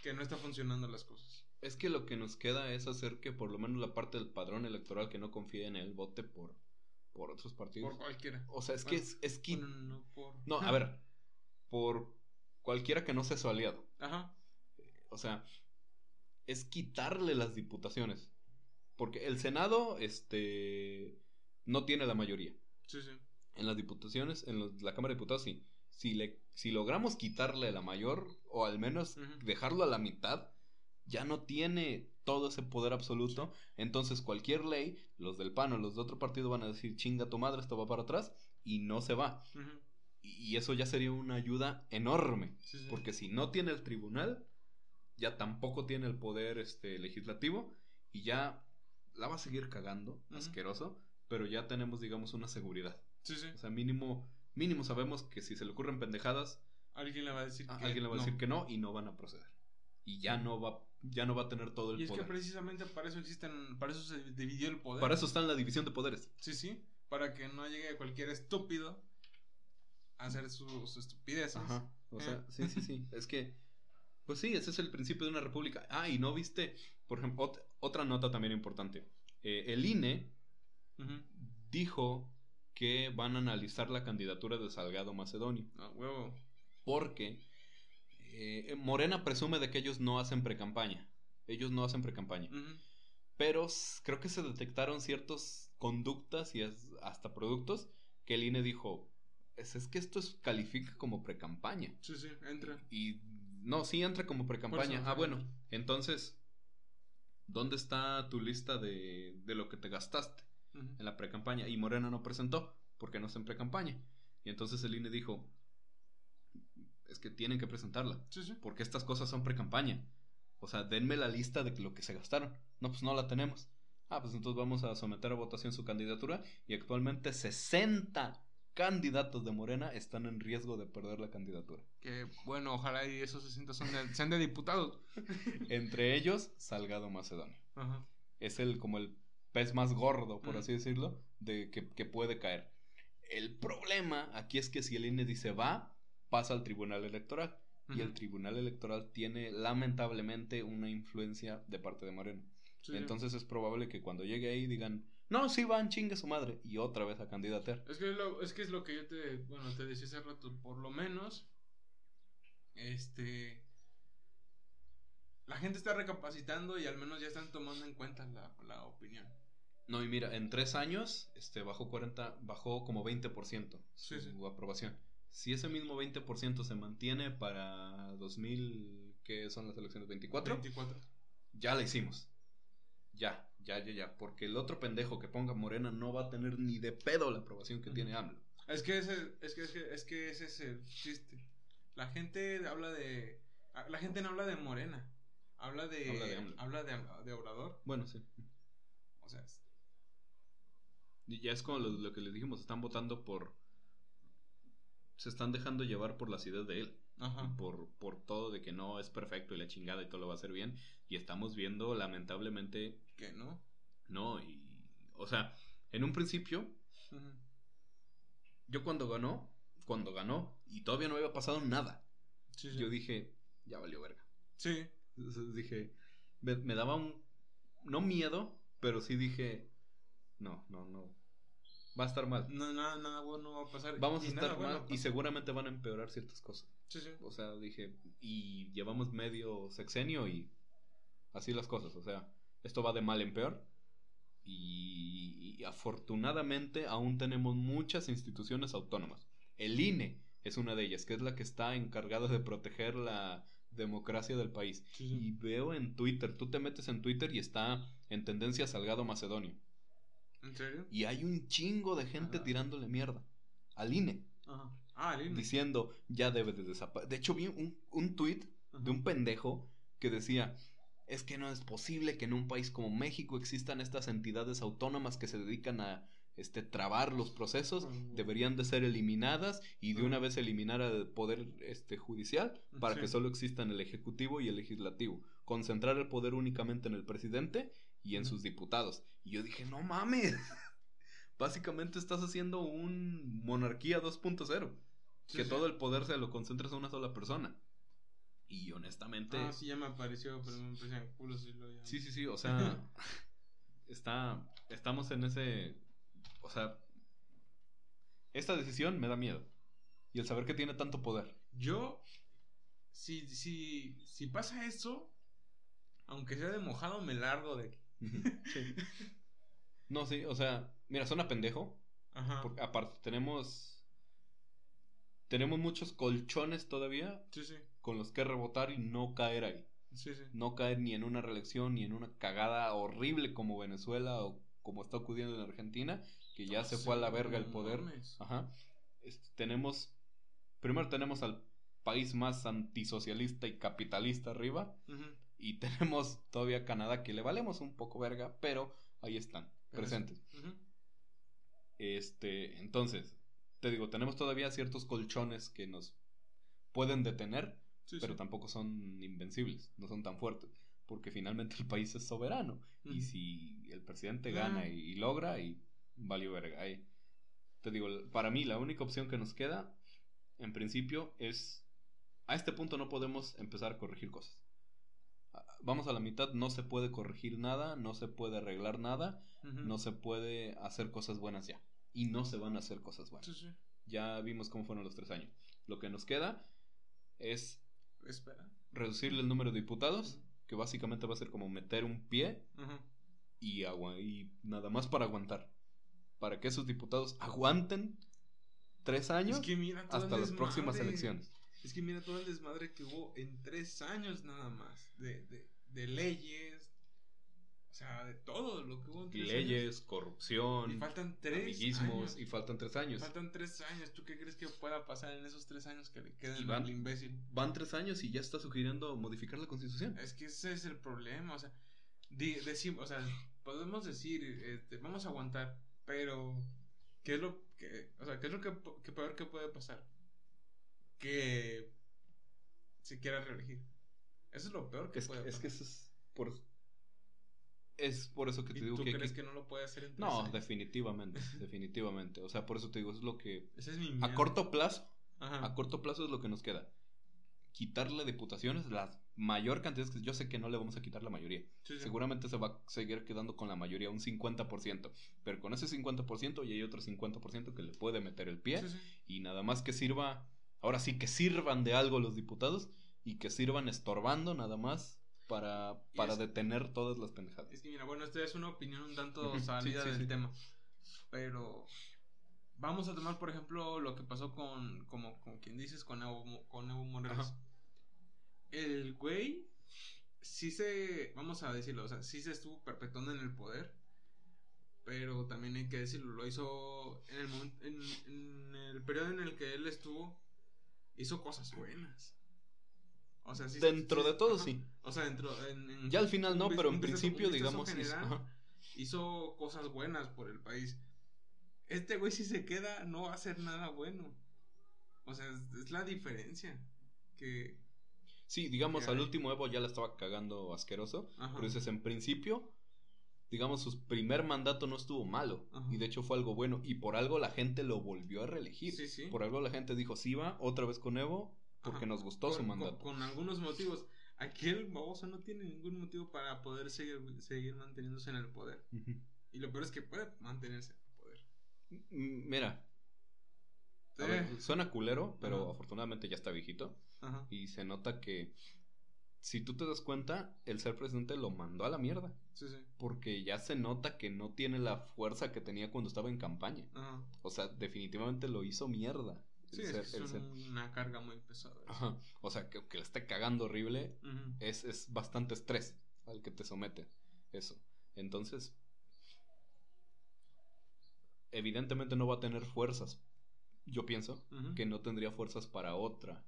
que no está funcionando las cosas. Es que lo que nos queda es hacer que por lo menos la parte del padrón electoral que no confíe en él vote por, por otros partidos. Por cualquiera. O sea, es que es, es que... no, no, a ver, por cualquiera que no sea su aliado. Ajá. O sea, es quitarle las diputaciones. Porque el Senado, este, no tiene la mayoría. Sí, sí. En las diputaciones, en la Cámara de Diputados, sí. Si, le, si logramos quitarle la mayor, o al menos dejarlo a la mitad, ya no tiene todo ese poder absoluto. Entonces, cualquier ley, los del PAN o los de otro partido van a decir, chinga tu madre, esto va para atrás, y no se va. Y, eso ya sería una ayuda enorme. Porque si no tiene el tribunal, ya tampoco tiene el poder este, legislativo, y ya la va a seguir cagando, asqueroso, pero ya tenemos, digamos, una seguridad. Sí, sí. O sea, mínimo, mínimo sabemos que si se le ocurren pendejadas, alguien le va a decir, que, alguien le va a decir que no y no van a proceder. Y ya no va ya no va a tener todo el poder. Y es que precisamente para eso existen, para eso se dividió el poder. Para eso está en la división de poderes. Sí, sí, para que no llegue cualquier estúpido hacer sus estupideces. Ajá. O sea, eh. sí, sí, sí. Es que, pues sí, ese es el principio de una república. Ah, y no viste, por ejemplo, otra nota también importante. Eh, el INE dijo que van a analizar la candidatura de Salgado Macedonio. Ah, huevo. Porque eh, Morena presume de que ellos no hacen precampaña. Ellos no hacen precampaña. Pero creo que se detectaron ciertas conductas y hasta productos que el INE dijo, es, que esto califica como precampaña. Sí, sí, entra. Y no, sí entra como precampaña. Ah, bueno, entonces, ¿dónde está tu lista de, de lo que te gastaste en la precampaña? Y Morena no presentó porque no está en precampaña. Y entonces el INE dijo, es que tienen que presentarla. Sí, sí. Porque estas cosas son pre-campaña. O sea, denme la lista de lo que se gastaron. No, pues no la tenemos. Ah, pues entonces vamos a someter a votación su candidatura y actualmente 60 candidatos de Morena están en riesgo de perder la candidatura. Que bueno, ojalá y esos 60 son de, sean de diputados. Entre ellos, Salgado Macedonio. Es el como el pez más gordo, por así decirlo, de que, que, puede caer. El problema aquí es que si el INE dice va, pasa al Tribunal Electoral. Y el Tribunal Electoral tiene lamentablemente una influencia de parte de Moreno. Entonces es probable que cuando llegue ahí digan, no, sí van, chingue su madre. Y otra vez a candidatear. Es que, lo, es que es lo que yo te, bueno, te decía hace rato. Por lo menos, este... La gente está recapacitando y al menos ya están tomando en cuenta la, opinión. No, y mira, en tres años este, bajó 40, bajó como 20% su aprobación. Si ese mismo 20% se mantiene para 2000, que son las elecciones 24, 24. ya la hicimos. Ya, ya, ya, ya. Porque el otro pendejo que ponga Morena no va a tener ni de pedo la aprobación que tiene AMLO. Es que ese, es que, es que, es que ese es el chiste. La gente habla de. La gente no habla de Morena. Habla de. Habla de AMLO. habla de, de Obrador. Bueno, sí. O sea, es- Y ya es como lo, lo que les dijimos, están votando por... Se están dejando llevar por las ideas de él. Ajá. Por, por todo de que no es perfecto y la chingada y todo lo va a hacer bien. Y estamos viendo, lamentablemente, No. no. Y, o sea, en un principio, yo cuando ganó, cuando ganó, y todavía no había pasado nada, Sí, sí. yo dije, ya valió verga. Sí. Entonces dije, me, me daba un, no miedo, pero sí dije, no, no, no, va a estar mal. No, nada, nada bueno va a pasar. Vamos a estar bueno mal y seguramente van a empeorar ciertas cosas. Sí, sí. O sea, dije, y llevamos medio sexenio y así las cosas. O sea, esto va de mal en peor. Y, y afortunadamente aún tenemos muchas instituciones autónomas. El INE es una de ellas, que es la que está encargada de proteger la democracia del país. Sí. Y veo en Twitter, tú te metes en Twitter y está en tendencia Salgado Macedonio. ¿En serio? Y hay un chingo de gente Ajá. tirándole mierda al INE Ajá. Ah, el INE. diciendo ya debe de desaparecer. De hecho, vi un, un tweet Ajá. de un pendejo que decía, es que no es posible que en un país como México existan estas entidades autónomas que se dedican a este, trabar los procesos, Mm. deberían de ser eliminadas y de Mm. una vez eliminar al poder este, judicial para Sí. que solo existan el ejecutivo y el legislativo, concentrar el poder únicamente en el presidente y en sus diputados. Y yo dije, no mames, básicamente estás haciendo un monarquía 2.0 Sí, que sí. todo el poder se lo concentras a una sola persona. Y honestamente, Ah, sí, ya me apareció, pero me parecían culos y lo ya. sí, sí, sí, o sea, está, estamos en ese, o sea, esta decisión me da miedo. Y el saber que tiene tanto poder. Yo, si, si, si pasa eso, aunque sea de mojado, me largo de aquí. Sí. No, sí, o sea, mira, suena pendejo. Ajá. Porque aparte tenemos, tenemos muchos colchones todavía Sí, sí. Con los que rebotar y no caer ahí. Sí, sí. no caer ni en una reelección ni en una cagada horrible como Venezuela o como está ocurriendo en Argentina, que ya se Sí, fue a la verga el poder. Ajá. Este, tenemos, primero tenemos al país más antisocialista y capitalista arriba y tenemos todavía Canadá que le valemos un poco verga, pero ahí están, Pero presentes. Este, entonces, te digo, tenemos todavía ciertos colchones que nos pueden detener, Sí, pero sí. tampoco son invencibles, no son tan fuertes, porque finalmente el país es soberano y si el presidente Ah. gana y, y logra y valió verga. Ahí. Te digo, para mí la única opción que nos queda, en principio, es a este punto no podemos empezar a corregir cosas. Ah, Vamos a la mitad, no se puede corregir nada, no se puede arreglar nada, no se puede hacer cosas buenas ya. Y no se van a hacer cosas buenas. Sí. Ya vimos cómo fueron los tres años. Lo que nos queda es Espera. reducirle el número de diputados, que básicamente va a ser como meter un pie y agua y nada más para aguantar. Para que esos diputados aguanten tres años Es que mira todo hasta las próximas elecciones. Es que mira todo el desmadre que hubo en tres años nada más. De, de, de leyes. O sea, de todo lo que hubo en tres Leyes, años. corrupción, Y faltan tres amiguismos años. y faltan tres años. Faltan tres años. ¿Tú qué crees que pueda pasar en esos tres años que le quedan van- al imbécil? Van tres años y ya está sugiriendo modificar la constitución. Es que ese es el problema. O sea, decimos, o sea, podemos decir, este, vamos a aguantar, pero ¿qué es lo que, o sea, qué es lo que, que peor que puede pasar? Que se quiera reelegir. Eso es lo peor que Es, puede es pasar. que eso es por, es por eso que te ¿Y digo tú que, crees que- que no lo puede hacer en No, definitivamente, definitivamente. O sea, por eso te digo, es lo que... Ese es mi A corto plazo, Ajá. a corto plazo es lo que nos queda. Quitarle diputaciones, la mayor cantidad, que yo sé que no le vamos a quitar la mayoría. Sí, sí. Seguramente se va a seguir quedando con la mayoría, un 50%. Pero con ese 50% y hay otro 50% que le puede meter el pie. Sí. Y nada más que sirva, ahora sí que sirvan de algo los diputados y que sirvan estorbando nada más para, para es- detener todas las pendejadas. Es que mira, bueno, esta es una opinión un tanto sí, salida sí, del sí. tema. Pero vamos a tomar, por ejemplo, lo que pasó con, como, con quien dices, con Evo, con Evo Morales. Ajá. El güey sí se, vamos a decirlo, o sea, sí se estuvo perpetuando en el poder. Pero también hay que decirlo, lo hizo en el, momento, en, en el periodo en el que él estuvo, hizo cosas buenas. O sea, sí, dentro de todo, sí. O sea, dentro. En, ya al final no, pero en principio, digamos. hizo cosas buenas por el país. Este güey, si se queda, no va a hacer nada bueno. O sea, es, la diferencia. Que. Sí, digamos, al último Evo ya la estaba cagando asqueroso. Pero dices, en principio, digamos, su primer mandato no estuvo malo. Y de hecho fue algo bueno. Y por algo la gente lo volvió a reelegir. Sí, sí. Por algo la gente dijo, sí va, otra vez con Evo, porque nos gustó su mandato. Con, algunos motivos. Aquel baboso no tiene ningún motivo para poder seguir, seguir manteniéndose en el poder. Y lo peor es que puede mantenerse en el poder. Mira. suena culero, pero afortunadamente ya está viejito. Y se nota que si tú te das cuenta, el ser presidente lo mandó a la mierda. Sí, sí. Porque ya se nota que no tiene la fuerza que tenía cuando estaba en campaña. O sea, definitivamente lo hizo mierda. Sí, es, una carga muy pesada. Ajá. O sea, que, que le esté cagando horrible es, es bastante estrés al que te somete eso. Entonces, evidentemente no va a tener fuerzas. Yo pienso que no tendría fuerzas para otra,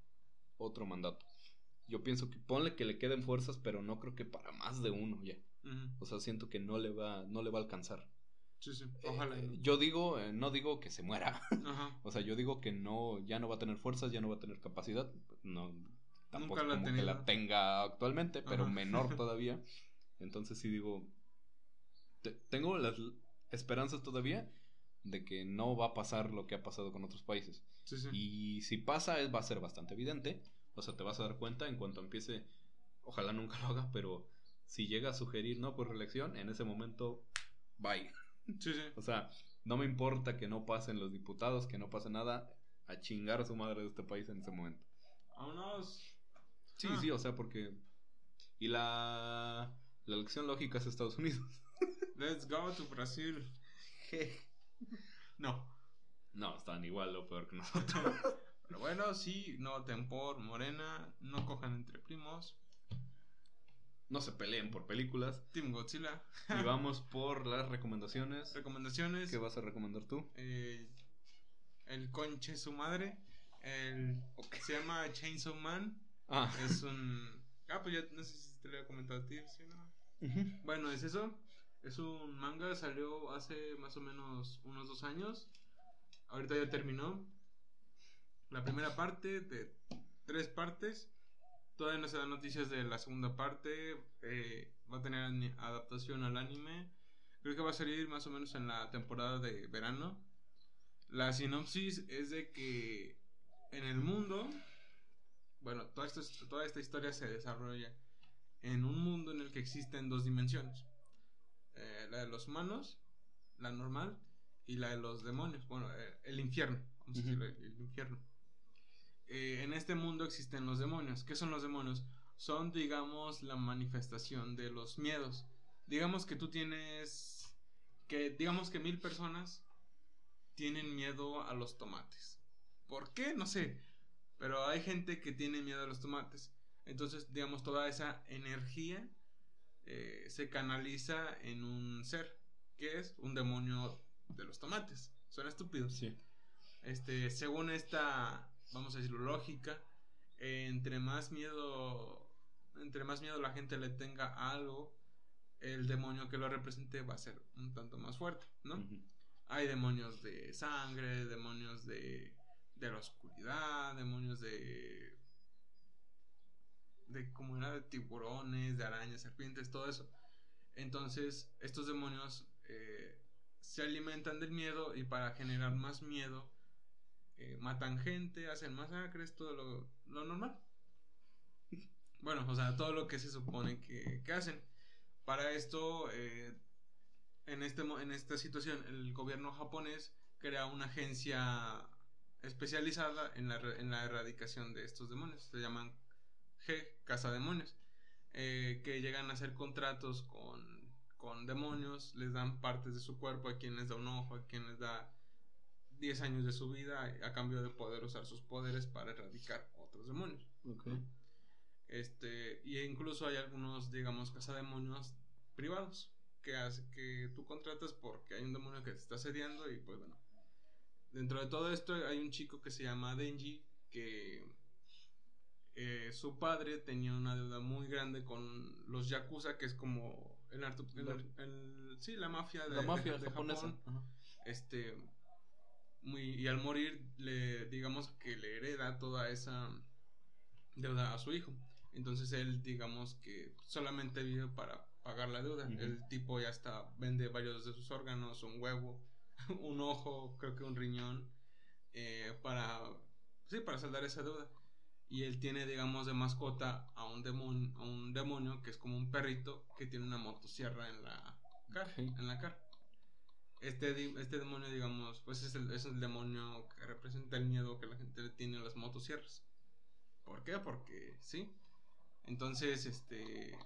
otro mandato. Yo pienso que ponle que le queden fuerzas, pero no creo que para más de uno ya. O sea, siento que no le va, no le va a alcanzar. Sí, sí, ojalá. Eh, yo digo, eh, no digo que se muera. o sea, yo digo que no, ya no va a tener fuerzas, ya no va a tener capacidad. No, tampoco como que la tenga actualmente, pero menor todavía. Entonces sí digo, tengo las esperanzas todavía de que no va a pasar lo que ha pasado con otros países. Sí, sí. Y si pasa, va a ser bastante evidente. O sea, te vas a dar cuenta en cuanto empiece, ojalá nunca lo haga, pero si llega a sugerir no por reelección, en ese momento, bye. Sí, sí. O sea, no me importa que no pasen los diputados, que no pase nada, a chingar a su madre de este país en ese momento. Vámonos. Sí, ah. sí, o sea, porque. Y la. La elección lógica es Estados Unidos. Let's go to Brasil. no. No, están igual o peor que nosotros. Pero bueno, sí, no voten por Morena, no cojan entre primos no se peleen por películas. Team Godzilla. y vamos por las recomendaciones. Recomendaciones. ¿Qué vas a recomendar tú? Eh, el conche su madre. El se llama Chainsaw Man. Ah. Es un Ah, pues ya no sé si te lo había comentado a ti, ¿sí, no? Bueno, es eso. Es un manga, salió hace más o menos unos dos años. Ahorita ya terminó. La primera parte de tres partes. Todavía no se dan noticias de la segunda parte. Eh, va a tener adaptación al anime. Creo que va a salir más o menos en la temporada de verano. La sinopsis es de que en el mundo, bueno, toda esta, toda esta historia se desarrolla en un mundo en el que existen dos dimensiones. Eh, la de los humanos, la normal, y la de los demonios. Bueno, eh, el infierno, vamos a decirlo, el infierno. Eh, en este mundo existen los demonios. ¿Qué son los demonios? Son, digamos, la manifestación de los miedos. Digamos que tú tienes, que digamos que mil personas tienen miedo a los tomates. ¿Por qué? No sé. Pero hay gente que tiene miedo a los tomates. Entonces, digamos, toda esa energía eh, se canaliza en un ser, que es un demonio de los tomates. Suena estúpido. Sí. Este, según esta vamos a decirlo, lógica, entre más miedo, entre más miedo la gente le tenga a algo, el demonio que lo represente va a ser un tanto más fuerte, ¿no? Hay demonios de sangre, demonios de, de la oscuridad, demonios de de como era de tiburones, de arañas, serpientes, todo eso. Entonces, estos demonios eh, se alimentan del miedo y para generar más miedo eh, matan gente, hacen masacres, todo lo, normal. Bueno, o sea, todo lo que se supone que, hacen. Para esto, eh, en, este, en esta situación, el gobierno japonés crea una agencia especializada en la, en la erradicación de estos demonios. Se llaman G, Casa Demonios. Eh, que llegan a hacer contratos con, con demonios, les dan partes de su cuerpo, a quien les da un ojo, a quien les da 10 años de su vida a cambio de poder usar sus poderes para erradicar otros demonios. Este, y incluso hay algunos, digamos, cazademonios privados que hace que tú contratas porque hay un demonio que te está asediando y pues bueno. Dentro de todo esto hay un chico que se llama Denji que eh, su padre tenía una deuda muy grande con los yakuza que es como el, el, sí la mafia de, la mafia de, Japón. Este muy y al morir le digamos que le hereda toda esa deuda a su hijo. Entonces él digamos que solamente vive para pagar la deuda. El tipo ya está, vende varios de sus órganos, un huevo, un ojo, creo que un riñón, eh, para, sí, para saldar esa deuda. Y él tiene, digamos, de mascota a un demonio, a un demonio que es como un perrito que tiene una motosierra en la cara. En la cara. Este, este demonio, digamos, pues es el, es el demonio que representa el miedo que la gente le tiene a las motosierras. ¿Por qué? Porque sí. Entonces, este,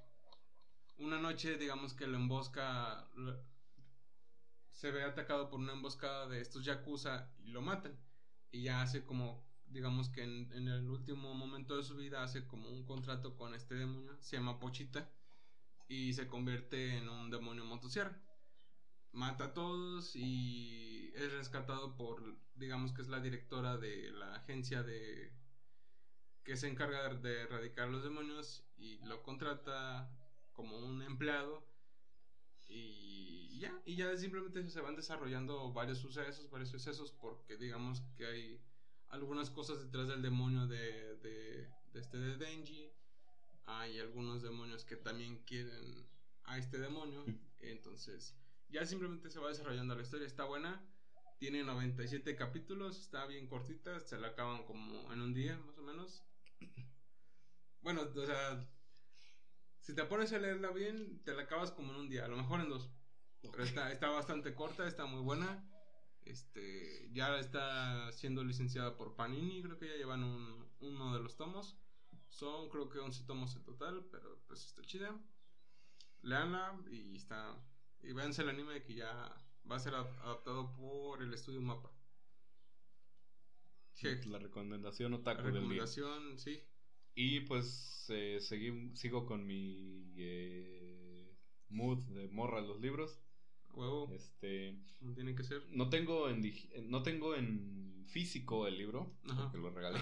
una noche, digamos que lo embosca, se ve atacado por una emboscada de estos yakuza y lo matan. Y ya hace como, digamos que en, el último momento de su vida hace como un contrato con este demonio, se llama Pochita, y se convierte en un demonio motosierra. Mata a todos y es rescatado por, digamos que es la directora de la agencia de que se encarga de erradicar los demonios y lo contrata como un empleado y ya, y ya simplemente se van desarrollando varios sucesos, varios sucesos porque digamos que hay algunas cosas detrás del demonio de, de, este de Denji, hay algunos demonios que también quieren a este demonio, entonces ya simplemente se va desarrollando la historia, está buena, tiene 97 capítulos, está bien cortita, se la acaban como en un día más o menos. Bueno, o sea, si te pones a leerla bien, te la acabas como en un día, a lo mejor en dos. Pero está, está bastante corta, está muy buena. Este, ya está siendo licenciada por Panini, creo que ya llevan un, uno de los tomos. Son creo que 11 tomos en total, pero pues está chida. Leanla y está y véanse el anime que ya va a ser adaptado por el estudio Mapa. La recomendación otaku La recomendación, sí. Y pues eh, sigo con mi eh, mood de morra los libros. Huevo. Este. No tiene que ser. No tengo en, no tengo en físico el libro, porque lo regalé.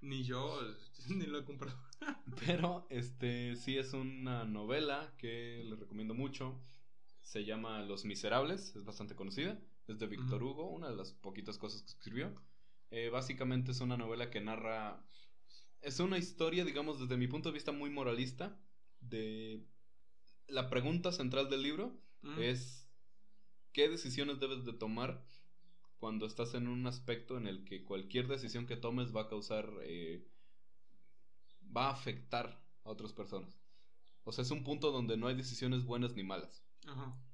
ni yo, ni lo he comprado. Pero este sí es una novela que le recomiendo mucho. Se llama Los Miserables, es bastante conocida. Es de Víctor Hugo, una de las poquitas cosas que escribió. Eh, básicamente es una novela que narra es una historia, digamos, desde mi punto de vista muy moralista, de la pregunta central del libro es qué decisiones debes de tomar cuando estás en un aspecto en el que cualquier decisión que tomes va a causar, eh, va a afectar a otras personas. O sea, es un punto donde no hay decisiones buenas ni malas.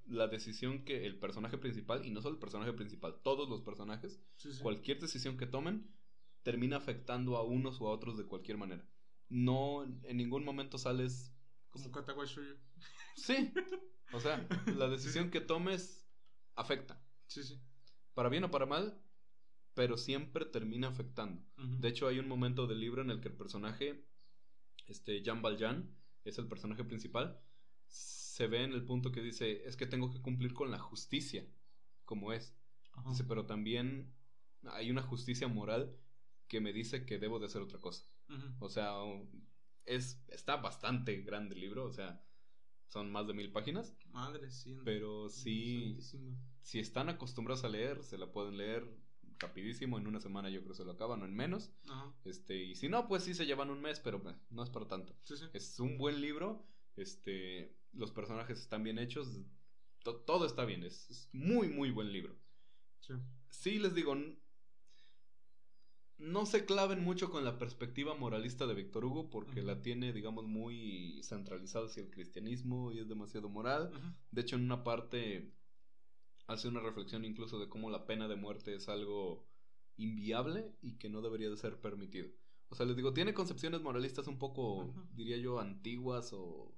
La decisión que el personaje principal, y no solo el personaje principal, todos los personajes, cualquier decisión que tomen, termina afectando a unos o a otros de cualquier manera. No, en ningún momento sales... Como Katawai Sí. O sea, la decisión que tomes afecta. Sí, sí. Para bien o para mal, pero siempre termina afectando. De hecho, hay un momento del libro en el que el personaje, este, Jan Valjean, es el personaje principal, se ve en el punto que dice, es que tengo que cumplir con la justicia, como es. Dice, pero también hay una justicia moral que me dice que debo de hacer otra cosa. O sea, es, está bastante grande el libro, o sea, son más de mil páginas. Madre, sí. Pero sí, si están acostumbrados a leer, se la pueden leer rapidísimo, en una semana yo creo que se lo acaban o en menos. Este, y si no, pues sí se llevan un mes, pero pues, no es para tanto. Es un buen libro, este, los personajes están bien hechos, todo está bien, es, es, muy, muy buen libro. Sí. sí les digo, no se claven mucho con la perspectiva moralista de Víctor Hugo porque la tiene, digamos, muy centralizada hacia el cristianismo y es demasiado moral. De hecho, en una parte hace una reflexión incluso de cómo la pena de muerte es algo inviable y que no debería de ser permitido. O sea, les digo, tiene concepciones moralistas un poco, diría yo, antiguas o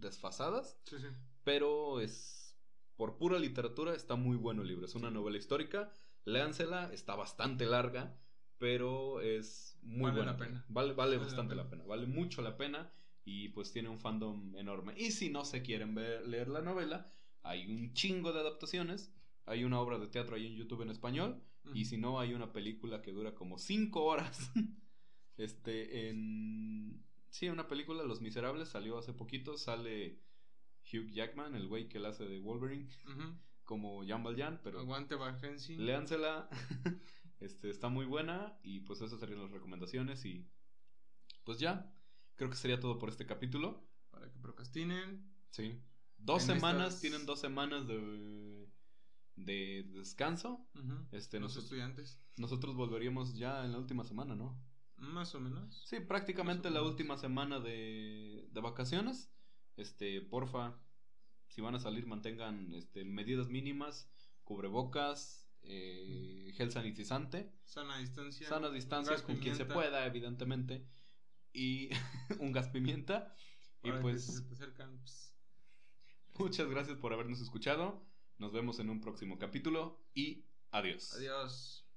desfasadas, sí, sí. pero es por pura literatura está muy bueno el libro. Es una novela histórica, léansela, está bastante larga pero es muy vale la pena. Vale, vale, bastante la pena. vale mucho la pena y pues tiene un fandom enorme. Y si no se quieren ver, leer la novela, hay un chingo de adaptaciones. Hay una obra de teatro ahí en YouTube en español. Y si no, hay una película que dura como 5 horas. este, en. Sí, una película, Los Miserables, salió hace poquito. Sale Hugh Jackman, el güey que la hace de Wolverine. Como Jan Valjean, pero. Aguante Léansela. este, está muy buena. Y pues esas serían las recomendaciones. Y. Pues ya. Creo que sería todo por este capítulo. Para que procrastinen. Sí. Dos semanas, tienen dos semanas de, de descanso. este, Los estudiantes. Nosotros volveríamos ya en la última semana, ¿no? Más o menos. Sí, prácticamente la última semana de, de vacaciones. Este, porfa, si van a salir, mantengan este, medidas mínimas, cubrebocas, eh, gel sanitizante. Sana distancia. Sana distancia con quien se pueda, evidentemente. Y un gas pimienta. y pues, pues Muchas gracias por habernos escuchado. Nos vemos en un próximo capítulo y adiós. Adiós.